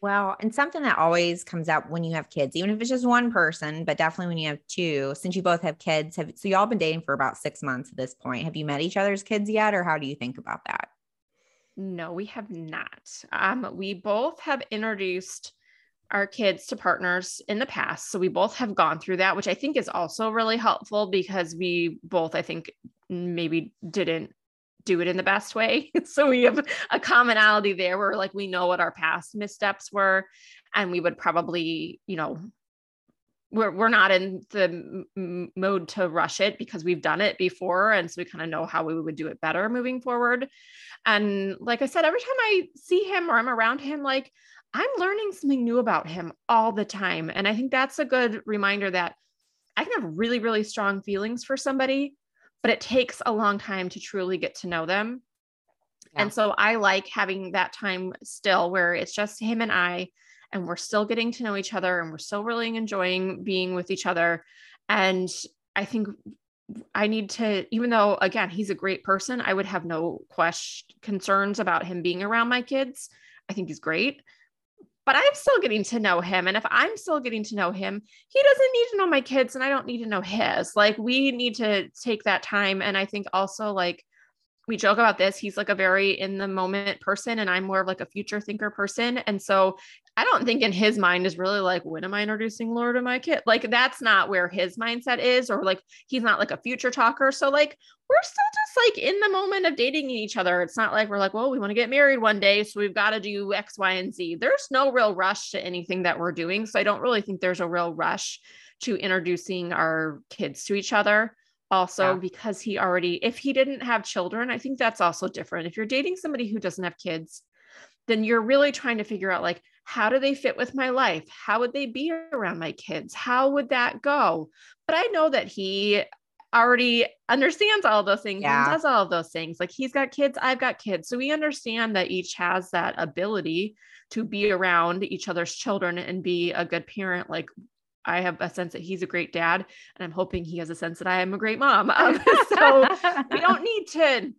well, and something that always comes up when you have kids, even if it's just one person, but definitely when you have two, since you both have kids, have so y'all been dating for about six months at this point. Have you met each other's kids yet, or how do you think about that? No, we have not. Um, we both have introduced our kids to partners in the past. So we both have gone through that, which I think is also really helpful because we both, I think, maybe didn't do it in the best way. so we have a commonality there where like we know what our past missteps were and we would probably, you know, we're we're not in the m- mode to rush it because we've done it before and so we kind of know how we would do it better moving forward. And like I said every time I see him or I'm around him like I'm learning something new about him all the time and I think that's a good reminder that I can have really really strong feelings for somebody but it takes a long time to truly get to know them. Yeah. And so I like having that time still where it's just him and I, and we're still getting to know each other and we're still really enjoying being with each other. And I think I need to, even though again, he's a great person, I would have no question concerns about him being around my kids. I think he's great but I'm still getting to know him. And if I'm still getting to know him, he doesn't need to know my kids and I don't need to know his. Like we need to take that time. And I think also like we joke about this. He's like a very in the moment person, and I'm more of like a future thinker person. And so I don't think in his mind is really like, when am I introducing Laura to my kid? Like that's not where his mindset is, or like he's not like a future talker. So like we're still just like in the moment of dating each other. It's not like we're like, well, we want to get married one day, so we've got to do X, Y, and Z. There's no real rush to anything that we're doing. So I don't really think there's a real rush to introducing our kids to each other also yeah. because he already if he didn't have children i think that's also different if you're dating somebody who doesn't have kids then you're really trying to figure out like how do they fit with my life how would they be around my kids how would that go but i know that he already understands all those things Yeah. and does all of those things. Like he's got kids, I've got kids. So we understand that each has that ability to be around each other's children and be a good parent. Like I have a sense that he's a great dad, and I'm hoping he has a sense that I am a great mom. Um, so we don't need to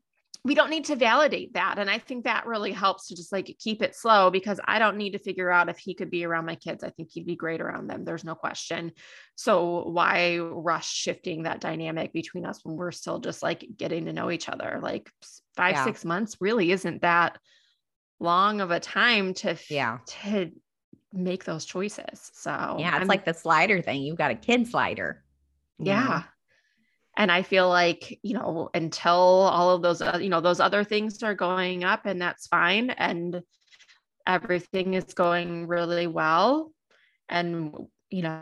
we don't need to validate that and i think that really helps to just like keep it slow because i don't need to figure out if he could be around my kids i think he'd be great around them there's no question so why rush shifting that dynamic between us when we're still just like getting to know each other like five Yeah. six months really isn't that long of a time to Yeah. to make those choices so Yeah. It's I'm- like the slider thing. You've got a kid slider. you know? yeah and i feel like you know until all of those uh, you know those other things are going up and that's fine and everything is going really well and you know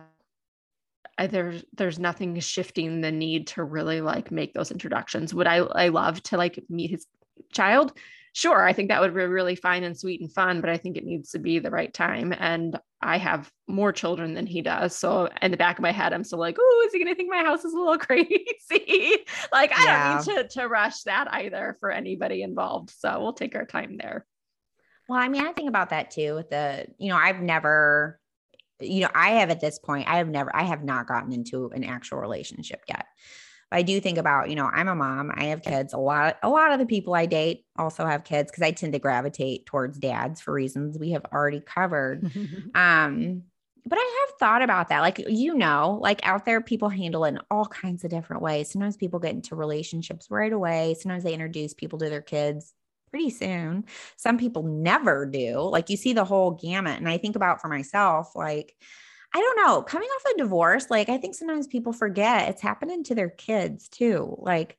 I, there's there's nothing shifting the need to really like make those introductions would i i love to like meet his child sure i think that would be really fine and sweet and fun but i think it needs to be the right time and i have more children than he does so in the back of my head i'm still like oh is he gonna think my house is a little crazy like i Yeah. don't need to to rush that either for anybody involved so we'll take our time there Well, I mean, I think about that too with the, you know, I've never, you know, I have at this point, I have never, I have not gotten into an actual relationship yet. I do think about, you know, I'm a mom, I have kids. A lot, a lot of the people I date also have kids because I tend to gravitate towards dads for reasons we have already covered. Um, but I have thought about that. Like, you know, like out there, people handle it in all kinds of different ways. Sometimes people get into relationships right away. Sometimes they introduce people to their kids pretty soon. Some people never do. Like, you see the whole gamut. And I think about for myself, like, I don't know, coming off a divorce, like, I think sometimes people forget it's happening to their kids too. Like,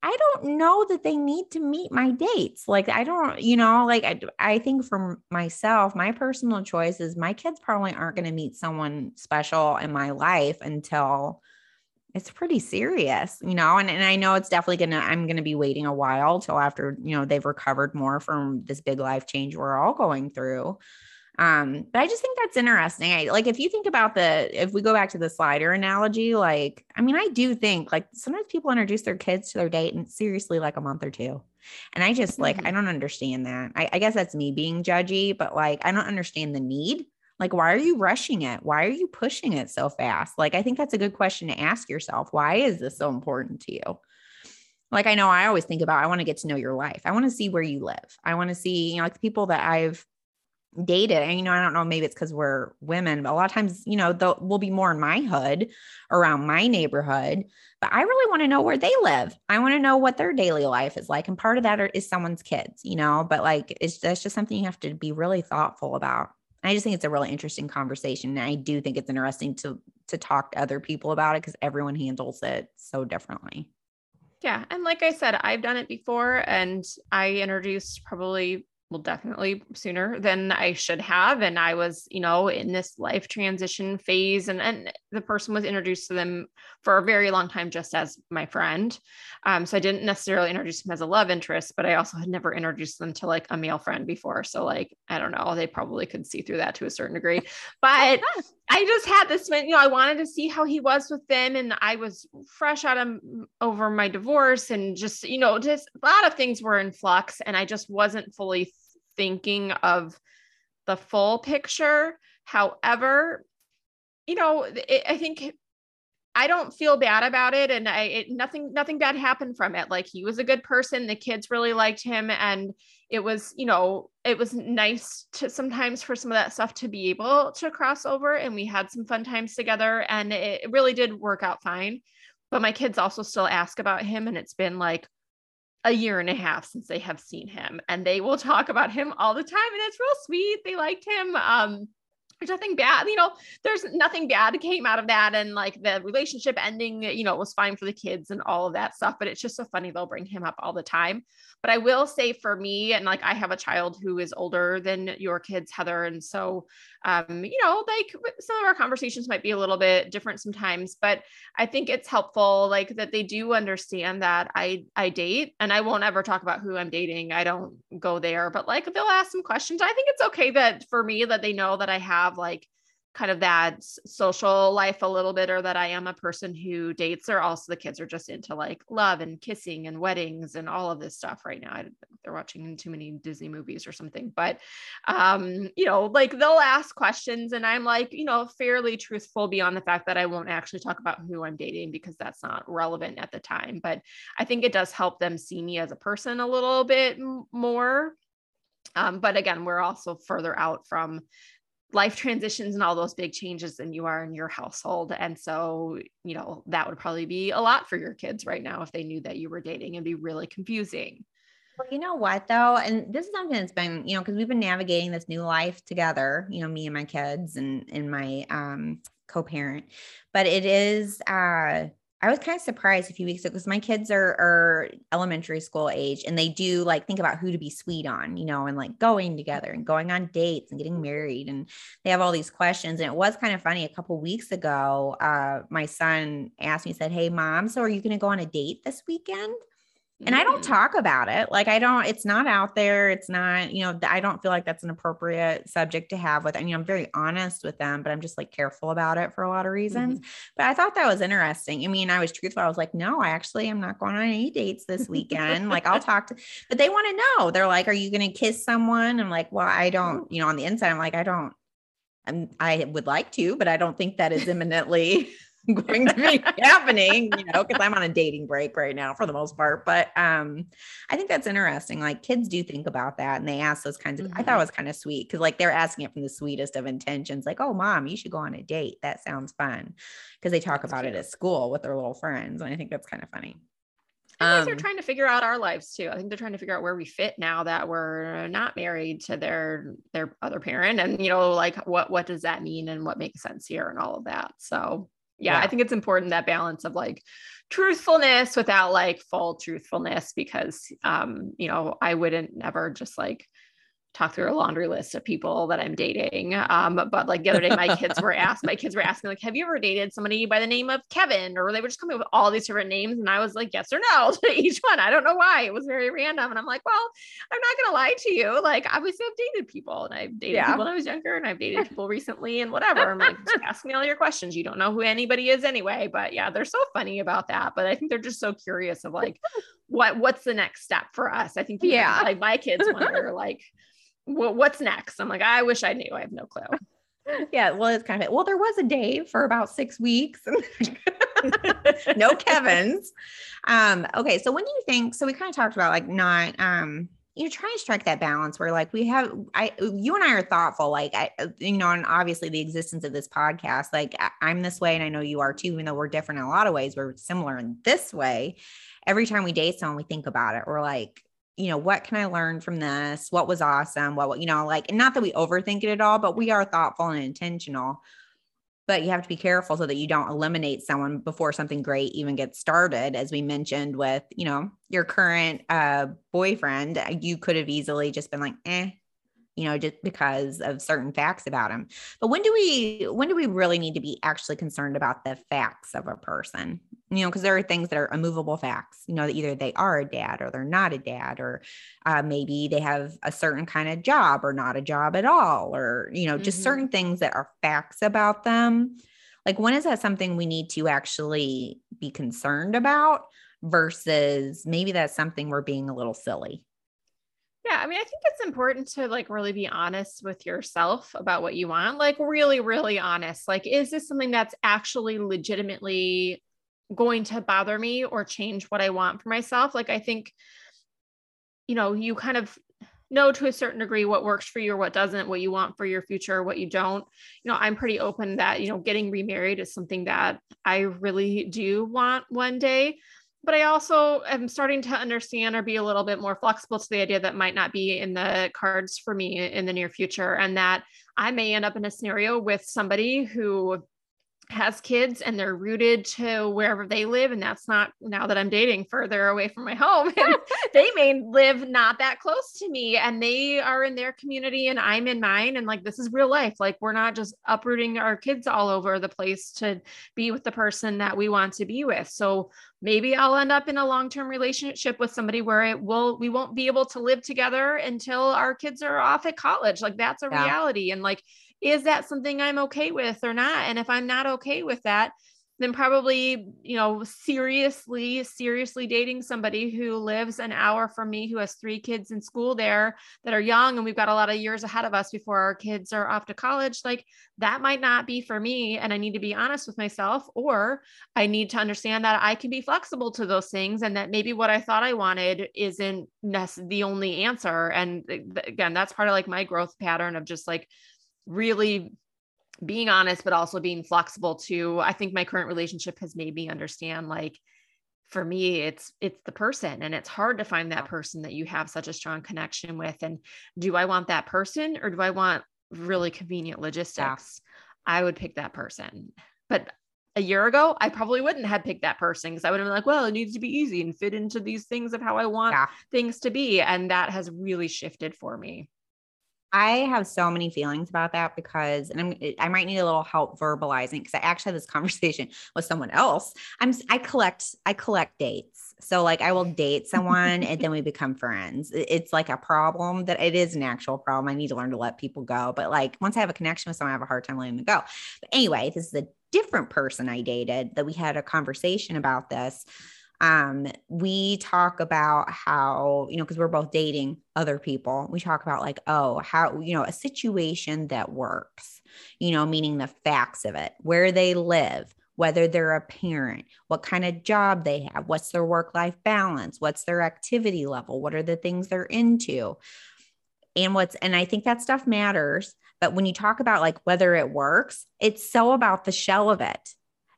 I don't know that they need to meet my dates. Like, I don't, you know, like I, I think for myself, my personal choice is my kids probably aren't going to meet someone special in my life until it's pretty serious, you know, and, and I know it's definitely gonna, I'm gonna be waiting a while till after, you know, they've recovered more from this big life change we're all going through. Um, but I just think that's interesting. I, like if you think about the if we go back to the slider analogy, like I mean, I do think like sometimes people introduce their kids to their date and seriously like a month or two. And I just like I don't understand that. I, I guess that's me being judgy, but like I don't understand the need. Like, why are you rushing it? Why are you pushing it so fast? Like, I think that's a good question to ask yourself. Why is this so important to you? Like, I know I always think about, I want to get to know your life. I want to see where you live. I want to see, you know, like the people that I've dated. And, you know, I don't know, maybe it's because we're women, but a lot of times, you know, they'll, we'll be more in my hood around my neighborhood, but I really want to know where they live. I want to know what their daily life is like. And part of that are, is someone's kids, you know, but like, it's that's just something you have to be really thoughtful about. I just think it's a really interesting conversation. And I do think it's interesting to to talk to other people about it because everyone handles it so differently. Yeah. And like I said, I've done it before and I introduced probably, well, definitely sooner than I should have. And I was, you know, in this life transition phase and, and the person was introduced to them for a very long time, just as my friend. Um, so I didn't necessarily introduce them as a love interest, but I also had never introduced them to like a male friend before. So like, I don't know, they probably could see through that to a certain degree, but I just had this, you know, I wanted to see how he was with them. And I was fresh out of over my divorce and just, you know, just a lot of things were in flux. And I just wasn't fully thinking of the full picture. However, you know, it, I think I don't feel bad about it. And I, it, nothing, nothing bad happened from it. Like he was a good person. The kids really liked him. And it was, you know, it was nice to sometimes for some of that stuff to be able to cross over. And we had some fun times together and it really did work out fine. But my kids also still ask about him. And it's been like a year and a half since they have seen him and they will talk about him all the time. And it's real sweet. They liked him. Um, there's nothing bad, you know, there's nothing bad came out of that. And like the relationship ending, you know, it was fine for the kids and all of that stuff. But it's just so funny. They'll bring him up all the time. But I will say for me, and like I have a child who is older than your kids, Heather. And so, um, you know, like some of our conversations might be a little bit different sometimes, but I think it's helpful, like that they do understand that I I date and I won't ever talk about who I'm dating. I don't go there, but like they'll ask some questions. I think it's okay that for me that they know that I have like kind of that social life a little bit or that I am a person who dates or also the kids are just into like love and kissing and weddings and all of this stuff right now. I, they're watching too many Disney movies or something, but um, you know, like they'll ask questions and I'm like, you know, fairly truthful beyond the fact that I won't actually talk about who I'm dating because that's not relevant at the time. But I think it does help them see me as a person a little bit more. Um, but again, we're also further out from life transitions and all those big changes than you are in your household. And so, you know, that would probably be a lot for your kids right now if they knew that you were dating and be really confusing. Well, you know what though, and this is something that's been, you know, because we've been navigating this new life together, you know, me and my kids and and my um co-parent. But it is uh I was kind of surprised a few weeks ago because my kids are, are elementary school age and they do like think about who to be sweet on, you know, and like going together and going on dates and getting married. And they have all these questions. And it was kind of funny. A couple weeks ago, uh, my son asked me, said, Hey, mom, so are you going to go on a date this weekend? And I don't mm. talk about it. Like I don't, it's not out there. It's not, you know, I don't feel like that's an appropriate subject to have with. I mean, I'm very honest with them, but I'm just like careful about it for a lot of reasons. Mm-hmm. But I thought that was interesting. I mean, I was truthful. I was like, no, I actually am not going on any dates this weekend. like I'll talk to, but they want to know. They're like, are you going to kiss someone? I'm like, well, I don't, you know, on the inside, I'm like, I don't, I'm, I would like to, but I don't think that is imminently going to be happening, you know, because I'm on a dating break right now for the most part. But um, I think that's interesting. Like kids do think about that and they ask those kinds of, mm-hmm. I thought it mm-hmm. was kind of sweet because like they're asking it from the sweetest of intentions, like, oh, mom, you should go on a date. That sounds fun. Because they talk that's about cute. it at school with their little friends. And I think that's kind of funny. I think they're trying to figure out our lives too. I think they're trying to figure out where we fit now that we're not married to their their other parent, and you know, like what what does that mean and what makes sense here and all of that. So yeah, yeah, I think it's important that balance of like truthfulness without like full truthfulness because um, you know, I wouldn't never just like talk through a laundry list of people that I'm dating. Um, but like the other day, my kids were asked, my kids were asking, like, have you ever dated somebody by the name of Kevin? Or they were just coming up with all these different names. And I was like, yes or no to each one. I don't know why. It was very random. And I'm like, well, I'm not gonna lie to you. Like, obviously I've dated people and I've dated yeah. people when I was younger and I've dated people recently and whatever. I'm like, just ask me all your questions. You don't know who anybody is anyway. But yeah, they're so funny about that. But I think they're just so curious of like what what's the next step for us. I think yeah, like my kids wonder like well, what's next? I'm like, I wish I knew. I have no clue. Yeah, well, it's kind of well, there was a day for about six weeks. no Kevin's. Um, okay, so when do you think? So we kind of talked about like not um you trying to strike that balance where like we have i you and i are thoughtful like i you know and obviously the existence of this podcast like I, am this way and i know you are too even though we're different in a lot of ways we're similar in this way every time we date someone we think about it we're like you know, what can I learn from this? What was awesome? What, you know, like, and not that we overthink it at all, but we are thoughtful and intentional. But you have to be careful so that you don't eliminate someone before something great even gets started. As we mentioned with, you know, your current uh, boyfriend, you could have easily just been like, eh, you know, just because of certain facts about them But when do we when do we really need to be actually concerned about the facts of a person? You know, because there are things that are immovable facts. You know, that either they are a dad or they're not a dad, or uh, maybe they have a certain kind of job or not a job at all, or you know, just mm-hmm. certain things that are facts about them. Like, when is that something we need to actually be concerned about? Versus maybe that's something we're being a little silly. Yeah, I mean, I think it's important to like really be honest with yourself about what you want. Like, really, really honest. Like, is this something that's actually legitimately going to bother me or change what I want for myself? Like, I think, you know, you kind of know to a certain degree what works for you or what doesn't, what you want for your future, what you don't. You know, I'm pretty open that, you know, getting remarried is something that I really do want one day but I also am starting to understand or be a little bit more flexible to the idea that might not be in the cards for me in the near future, and that I may end up in a scenario with somebody who has kids and they're rooted to wherever they live and that's not now that i'm dating further away from my home they may live not that close to me and they are in their community and i'm in mine and like this is real life like we're not just uprooting our kids all over the place to be with the person that we want to be with so maybe I'll end up in a long-term relationship with somebody where it will we won't be able to live together until our kids are off at college. Like that's a yeah. reality. And like, is that something I'm okay with or not? And if I'm not okay with that, then probably you know seriously seriously dating somebody who lives an hour from me who has three kids in school there that are young and we've got a lot of years ahead of us before our kids are off to college like that might not be for me and i need to be honest with myself or i need to understand that i can be flexible to those things and that maybe what i thought i wanted isn't the only answer and eh, again that's part of like my growth pattern of just like really being honest but also being flexible too. I think my current relationship has made me understand like for me it's it's the person and it's hard to find that person that you have such a strong connection with. And do i want that person or do i want really convenient logistics? Yeah. i would pick that person. But a year ago i probably wouldn't have picked that person because i would have been like well it needs to be easy and fit into these things of how i want yeah. things to be. And that has really shifted for me I have so many feelings about that because, and I'm, eh, I might need a little help verbalizing because I actually had this conversation with someone else. I'm, I collect, I collect dates. So like I will date someone and then we become friends. It's like a problem that it is an actual problem. I need to learn to let people go. But like once I have a connection with someone, I have a hard time letting them go. But anyway, this is a different person I dated that we had a conversation about this um we talk about how you know because we're both dating other people we talk about like oh how you know a situation that works you know meaning the facts of it where they live whether they're a parent what kind of job they have what's their work life balance what's their activity level what are the things they're into and what's and i think that stuff matters but when you talk about like whether it works it's so about the shell of it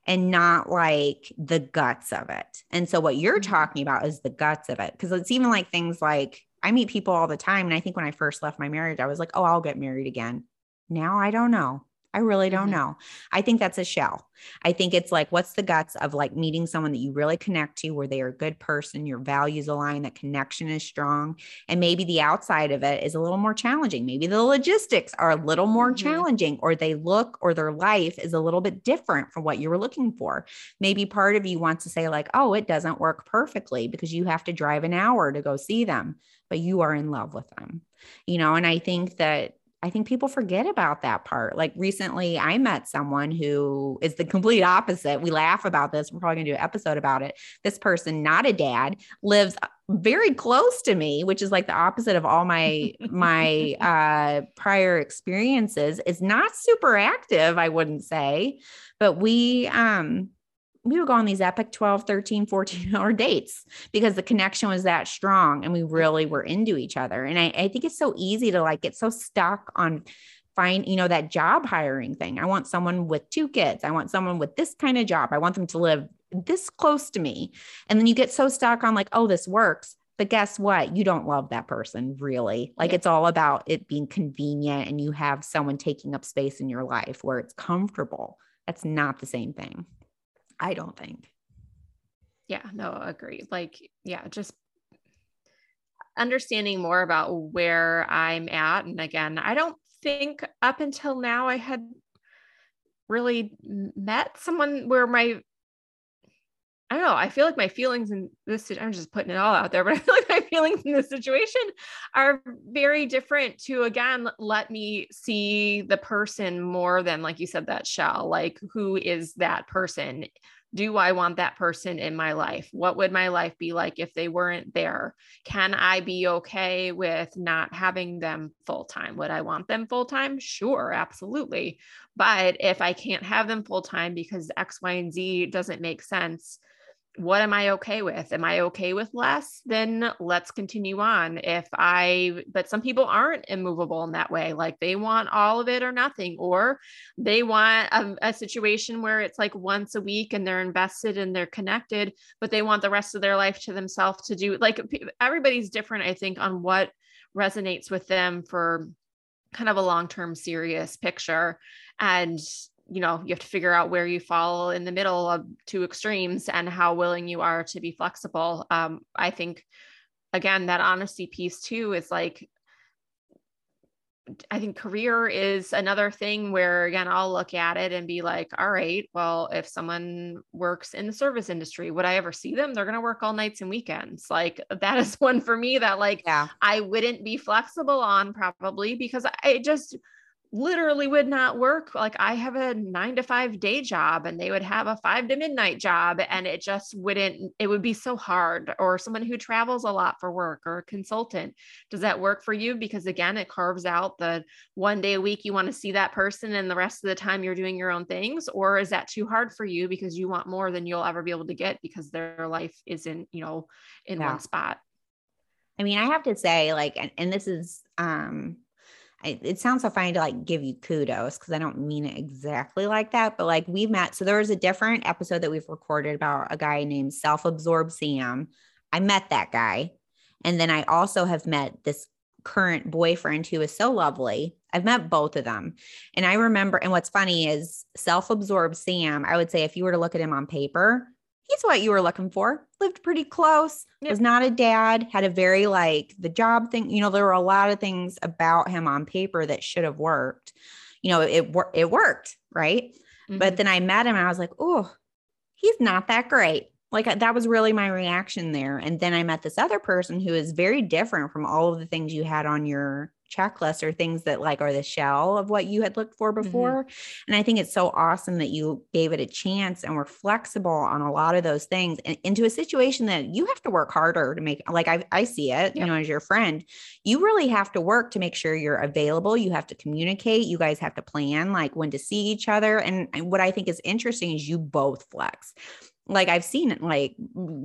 and not like the guts of it. And so what you're mm-hmm. talking about is the guts of it because it's even like things like I meet people all the time and I think when I first left my marriage I was like, "Oh, I'll get married again." Now I don't know. I really don't mm-hmm. know. I think that's a shell. I think it's like, what's the guts of like meeting someone that you really connect to, where they are a good person, your values align, that connection is strong. And maybe the outside of it is a little more challenging. Maybe the logistics are a little more mm-hmm. challenging, or they look or their life is a little bit different from what you were looking for. Maybe part of you wants to say, like, oh, it doesn't work perfectly because you have to drive an hour to go see them, but you are in love with them. You know, and I think that I think people forget about that part. Like recently, I met someone who is the complete opposite. We laugh about this. We're probably going to do an episode about it. This person, not a dad, lives very close to me, which is like the opposite of all my my uh, prior experiences. Is not super active, I wouldn't say, but we um we would go on these epic 12, 13, 14 hour dates because the connection was that strong and we really were into each other. And I, I think it's so easy to like get so stuck on find, you know, that job hiring thing. I want someone with two kids. I want someone with this kind of job. I want them to live this close to me. And then you get so stuck on like, oh, this works. But guess what? You don't love that person really. Like yeah. it's all about it being convenient and you have someone taking up space in your life where it's comfortable. That's not the same thing. I don't think. Yeah, no, agree. Like, yeah, just understanding more about where I'm at. And again, I don't think up until now I had really met someone where my I don't know. I feel like my feelings in this, I'm just putting it all out there, but I feel like my feelings in this situation are very different to, again, let me see the person more than, like you said, that shell. Like, who is that person? Do I want that person in my life? What would my life be like if they weren't there? Can I be okay with not having them full time? Would I want them full time? Sure, absolutely. But if I can't have them full time because X, Y, and Z doesn't make sense, what am I okay with? Am I okay with less? Then let's continue on. If I, but some people aren't immovable in that way. Like they want all of it or nothing, or they want a, a, situation where it's like once a week and they're invested and they're connected, but they want the rest of their life to themselves to do. Like everybody's different, I think, on what resonates with them for kind of a long term serious picture. And you know you have to figure out where you fall in the middle of two extremes and how willing you are to be flexible um, i think again that honesty piece too is like I think career is another thing where again I'll look at it and be like, all right, well, if someone works in the service industry, would I ever see them? They're going to work all nights and weekends. Like that is one for me that like yeah. I wouldn't be flexible on probably because I just literally would not work. Like I have a nine to five day job and they would have a five to midnight job and it just wouldn't, it would be so hard. Or someone who travels a lot for work or a consultant. Does that work for you? Because again, it carves out the one day a week you want to see that person and the rest of the time you're doing your own things. Or is that too hard for you because you want more than you'll ever be able to get because their life isn't, you know, in yeah. one spot? I mean, I have to say, like, and, and this is um It sounds so funny to like give you kudos because I don't mean it exactly like that, but like we've met. So there was a different episode that we've recorded about a guy named Self Absorbed Sam. I met that guy. And then I also have met this current boyfriend who is so lovely. I've met both of them. And I remember, and what's funny is self absorbed Sam, I would say if you were to look at him on paper, he's what you were looking for. Lived pretty close, yep. was not a dad, had a very like the job thing. You know, there were a lot of things about him on paper that should have worked. You know, it it worked, right? Mm-hmm. But then I met him and I was like, oh, he's not that great. Like that was really my reaction there. And then I met this other person who is very different from all of the things you had on your checklist or things that like are the shell of what you had looked for mm-hmm. before. Mm-hmm. And I think it's so awesome that you gave it a chance and were flexible on a lot of those things and into a situation that you have to work harder to make like I, I see it, you know, as your friend, you really have to work to make sure you're available. You have to communicate. You guys have to plan like when to see each other. And what I think is interesting is you both flex like I've seen it, like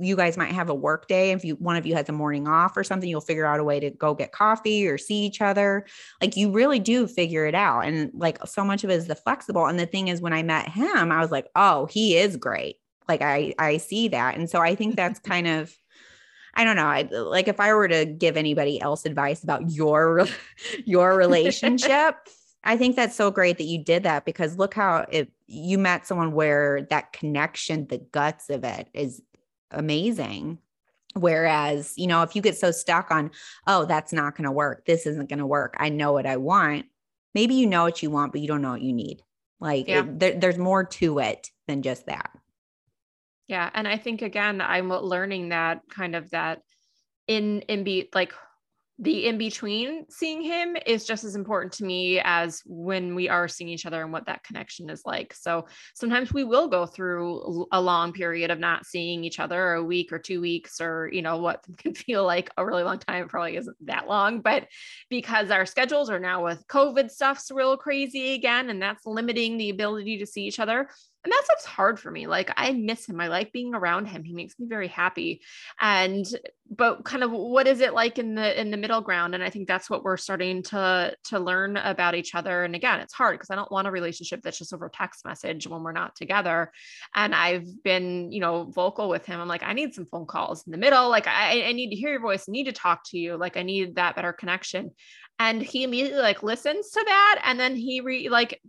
you guys might have a work day. If you one of you has a morning off or something, you'll figure out a way to go get coffee or see each other. Like you really do figure it out. And like so much of it is the flexible. And the thing is, when I met him, I was like, oh, he is great. Like I I see that. And so I think that's kind of I don't know. I like if I were to give anybody else advice about your your relationship, I think that's so great that you did that because look how it you met someone where that connection, the guts of it is amazing. Whereas, you know, if you get so stuck on, oh, that's not going to work, this isn't going to work, I know what I want. Maybe you know what you want, but you don't know what you need. Like yeah. it, there, there's more to it than just that. Yeah. And I think, again, I'm learning that kind of that in, in be like the in between seeing him is just as important to me as when we are seeing each other and what that connection is like. So sometimes we will go through a long period of not seeing each other, a week or two weeks, or you know what can feel like a really long time. It probably isn't that long, but because our schedules are now with COVID stuff's real crazy again, and that's limiting the ability to see each other and that stuff's hard for me like i miss him i like being around him he makes me very happy. And but kind of what is it like in the in the middle ground? And i think that's what we're starting to to learn about each other. And again it's hard because i don't want a relationship that's just over text message when we're not together. And i've been you know vocal with him. I'm like i need some phone calls in the middle. Like i, I need to hear your voice. I need to talk to you. Like i need that better connection. And he immediately like listens to that. And then he re like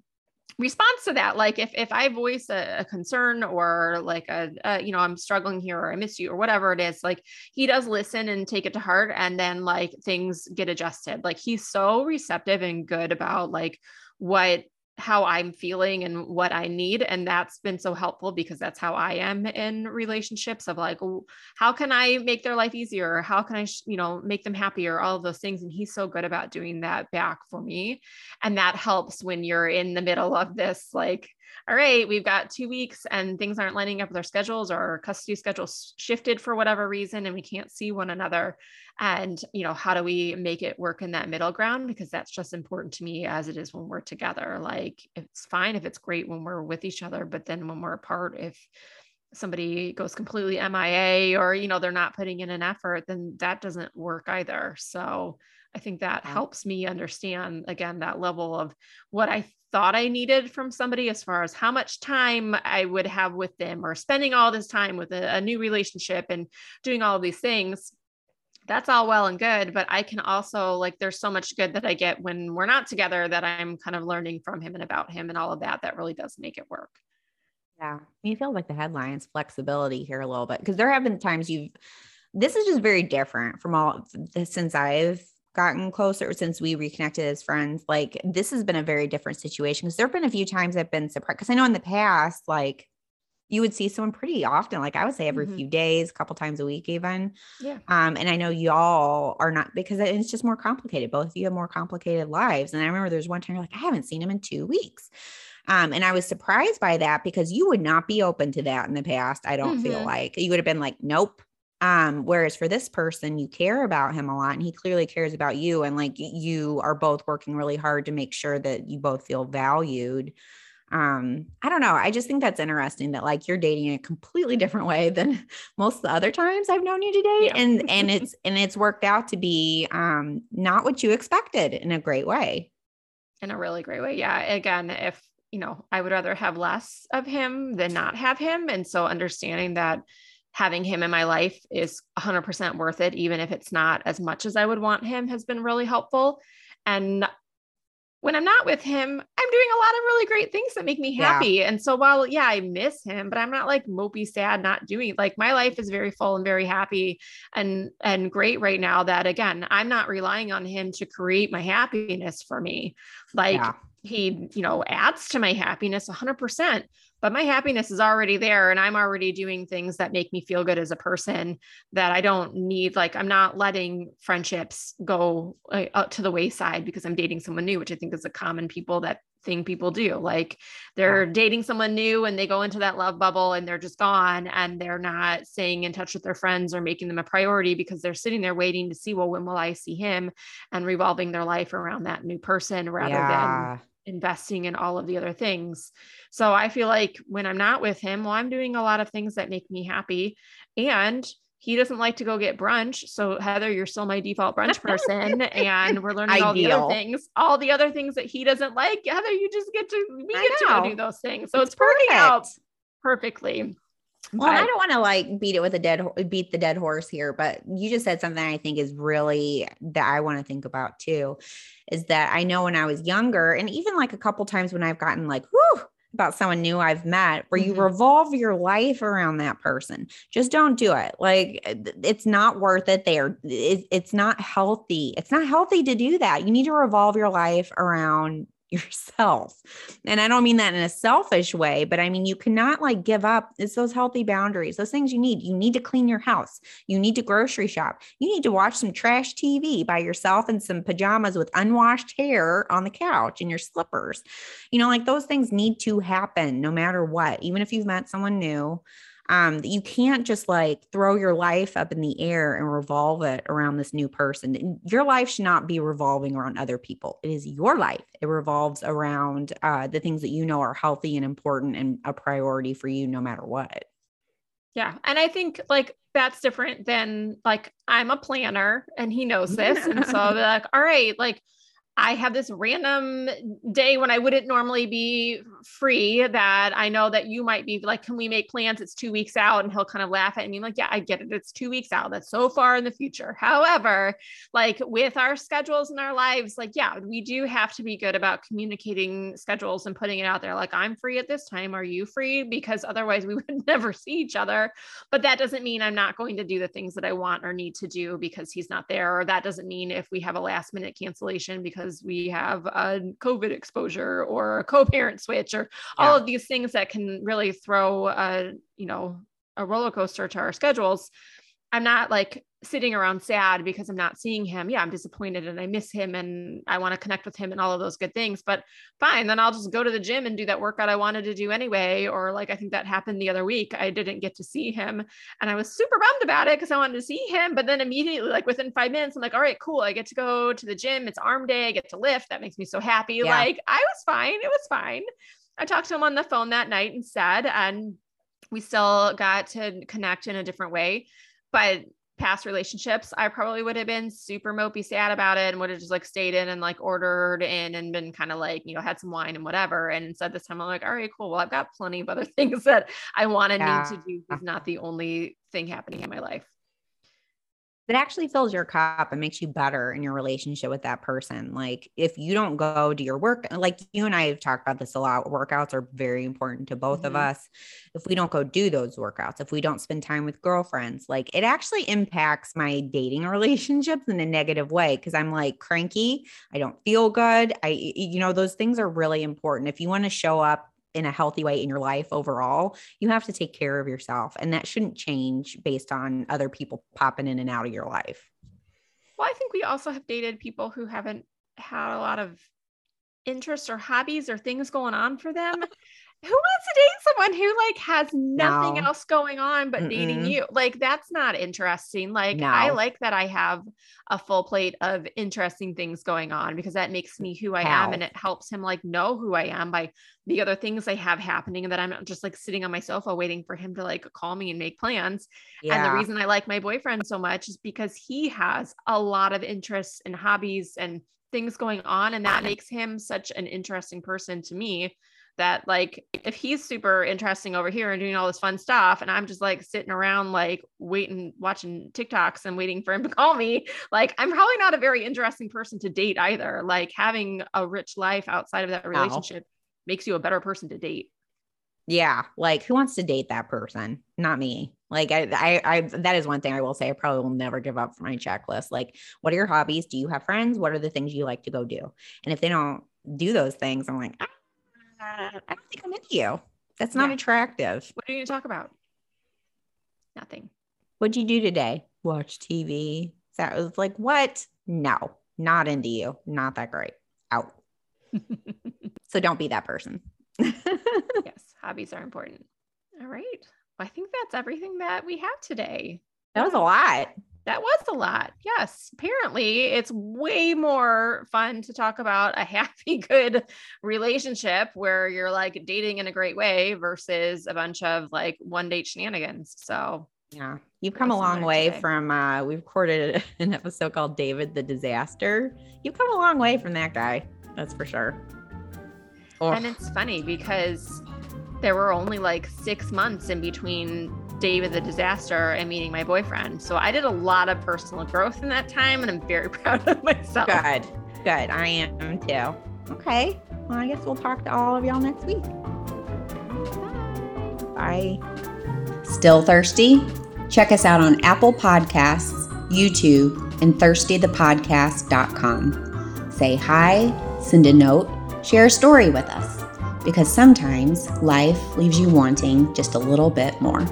response to that like if if i voice a, a concern or like a, a, you know i'm struggling here or i miss you or whatever it is like he does listen and take it to heart and then like things get adjusted. Like he's so receptive and good about like what how I'm feeling and what I need. And that's been so helpful because that's how I am in relationships of like, how can I make their life easier? How can I, you know, make them happier? All of those things. And he's so good about doing that back for me. And that helps when you're in the middle of this, like, all right, we've got two weeks and things aren't lining up with our schedules or our custody schedules shifted for whatever reason and we can't see one another. And, you know, how do we make it work in that middle ground? Because that's just important to me as it is when we're together. Like it's fine if it's great when we're with each other, but then when we're apart, if somebody goes completely MIA or, you know, they're not putting in an effort, then that doesn't work either. So I think that helps me understand again that level of what I thought I needed from somebody as far as how much time I would have with them or spending all this time with a, a new relationship and doing all of these things. That's all well and good, but I can also like there's so much good that I get when we're not together that I'm kind of learning from him and about him and all of that that really does make it work. Yeah. You feel like the headlines flexibility here a little bit because there have been times you've this is just very different from all since I've gotten closer since we reconnected as friends, like this has been a very different situation because there have been a few times I've been surprised because I know in the past, like you would see someone pretty often, like I would say every mm-hmm. few days, a couple times a week, even. Yeah. Um, and I know y'all are not because it's just more complicated. Both of you have more complicated lives. And I remember there's one time you're like, I haven't seen him in two weeks. Um, and I was surprised by that because you would not be open to that in the past. I don't mm-hmm. feel like you would have been like, nope. Um, whereas for this person, you care about him a lot and he clearly cares about you. And like you are both working really hard to make sure that you both feel valued um i don't know i just think that's interesting that like you're dating in a completely different way than most of the other times i've known you to date yeah. and and it's and it's worked out to be um not what you expected in a great way in a really great way yeah again if you know i would rather have less of him than not have him and so understanding that having him in my life is 100% worth it even if it's not as much as i would want him has been really helpful and when I'm not with him, I'm doing a lot of really great things that make me happy. Yeah. And so while yeah, I miss him, but I'm not like mopey sad not doing like my life is very full and very happy and and great right now that again, I'm not relying on him to create my happiness for me. Like yeah. he, you know, adds to my happiness 100% but my happiness is already there and i'm already doing things that make me feel good as a person that i don't need like i'm not letting friendships go uh, up to the wayside because i'm dating someone new which i think is a common people that thing people do. Like they're dating someone new and they go into that love bubble and they're just gone and they're not staying in touch with their friends or making them a priority because they're sitting there waiting to see well when will i see him? And revolving their life around that new person rather yeah. than investing in all of the other things. So I feel like when I'm not with him, well, I'm doing a lot of things that make me happy. And he doesn't like to go get brunch. So Heather, you're still my default brunch person. and we're learning all the other things, all the other things that he doesn't like. Heather, you just get to we get to go do those things. So it's, it's working out perfectly. Well, I don't want to like beat it with a dead beat the dead horse here, but you just said something I think is really that I want to think about too. Is that I know when I was younger, and even like a couple times when I've gotten like, whoo, about someone new I've met, where mm-hmm. you revolve your life around that person. Just don't do it. Like it's not worth it. There, it's not healthy. It's not healthy to do that. You need to revolve your life around yourself. And I don't mean that in a selfish way, but I mean, you cannot like give up. It's those healthy boundaries, those things you need. You need to clean your house. You need to grocery shop. You need to watch some trash TV by yourself in some pajamas with unwashed hair on the couch in your slippers. You know, like those things need to happen no matter what, even if you've met someone new um, you can't just like throw your life up in the air and revolve it around this new person. Your life should not be revolving around other people. It is your life. It revolves around uh, the things that you know are healthy and important and a priority for you no matter what. Yeah. And I think like that's different than like I'm a planner and he knows this. and so I'll be like, all right, like I have this random day when I wouldn't normally be free that I know that you might be like, can we make plans? It's two weeks out. And he'll kind of laugh at me like, yeah, I get it. It's two weeks out. That's so far in the future. However, like with our schedules and our lives, like, yeah, we do have to be good about communicating schedules and putting it out there. Like, I'm free at this time. Are you free? Because otherwise we would never see each other. But that doesn't mean I'm not going to do the things that I want or need to do because he's not there. Or that doesn't mean if we have a last minute cancellation because because we have a COVID exposure or a co-parent switch or yeah. all of these things that can really throw a, you know, a roller coaster to our schedules. I'm not like sitting around sad because I'm not seeing him. Yeah, I'm disappointed and I miss him and I want to connect with him and all of those good things. But fine, then I'll just go to the gym and do that workout I wanted to do anyway. Or like I think that happened the other week. I didn't get to see him and I was super bummed about it because I wanted to see him. But then immediately, like within five minutes, I'm like, all right, cool. I get to go to the gym. It's arm day. I get to lift. That makes me so happy. Yeah. Like I was fine. It was fine. I talked to him on the phone that night instead, and we still got to connect in a different way. But past relationships, I probably would have been super mopey sad about it and would have just like stayed in and like ordered in and been kind of like, you know, had some wine and whatever. And instead this time I'm like, all right, cool. Well, I've got plenty of other things that I want to yeah. need to do. Uh. It's not the only thing happening in my life. That actually fills your cup and makes you better in your relationship with that person. Like if you don't go do your work, like you and I have talked about this a lot, workouts are very important to both mm-hmm. of us. If we don't go do those workouts, if we don't spend time with girlfriends, like it actually impacts my dating relationships in a negative way because I'm like cranky. I don't feel good. I, you know, those things are really important. If you want to show up in a healthy way in your life overall, you have to take care of yourself. And that shouldn't change based on other people popping in and out of your life. Well, I think we also have dated people who haven't had a lot of interests or hobbies or things going on for them who wants to date someone who like has nothing no. else going on but Mm-mm. dating you? Like that's not interesting. Like no. I like that I have a full plate of interesting things going on because that makes me who I How? am and it helps him like know who I am by the other things I have happening and that I'm not just like sitting on my sofa waiting for him to like call me and make plans. Yeah. And the reason I like my boyfriend so much is because he has a lot of interests and hobbies and things going on and that makes him such an interesting person to me that like if he's super interesting over here and doing all this fun stuff and i'm just like sitting around like waiting watching tiktoks and waiting for him to call me like i'm probably not a very interesting person to date either. Like having a rich life outside of that relationship wow. makes you a better person to date. Yeah like who wants to date that person? Not me. Like I, I i that is one thing i will say i probably will never give up my checklist. Like what are your hobbies? Do you have friends? What are the things you like to go do? And if they don't do those things i'm like ah, Uh, I don't think I'm into you. That's not yeah. attractive. What are you going to talk about? Nothing. What'd you do today? Watch TV. That was like, what? No, not into you. Not that great. Out. so don't be that person. yes, hobbies are important. All right. Well, I think that's everything that we have today. That was a lot. That was a lot. Yes. Apparently, it's way more fun to talk about a happy, good relationship where you're like dating in a great way versus a bunch of like one date shenanigans. So, yeah, you've come a long way today. from, uh, we recorded an episode called David the Disaster. You've come a long way from that guy. That's for sure. Oh. And it's funny because there were only like six months in between David the disaster and meeting my boyfriend. So I did a lot of personal growth in that time and I'm very proud of myself. Good. Good. I am too. Okay. Well, I guess we'll talk to all of y'all next week. Bye. Still thirsty? Check us out on Apple Podcasts, YouTube, and thirstythepodcast.com. Say hi, send a note, share a story with us because sometimes life leaves you wanting just a little bit more.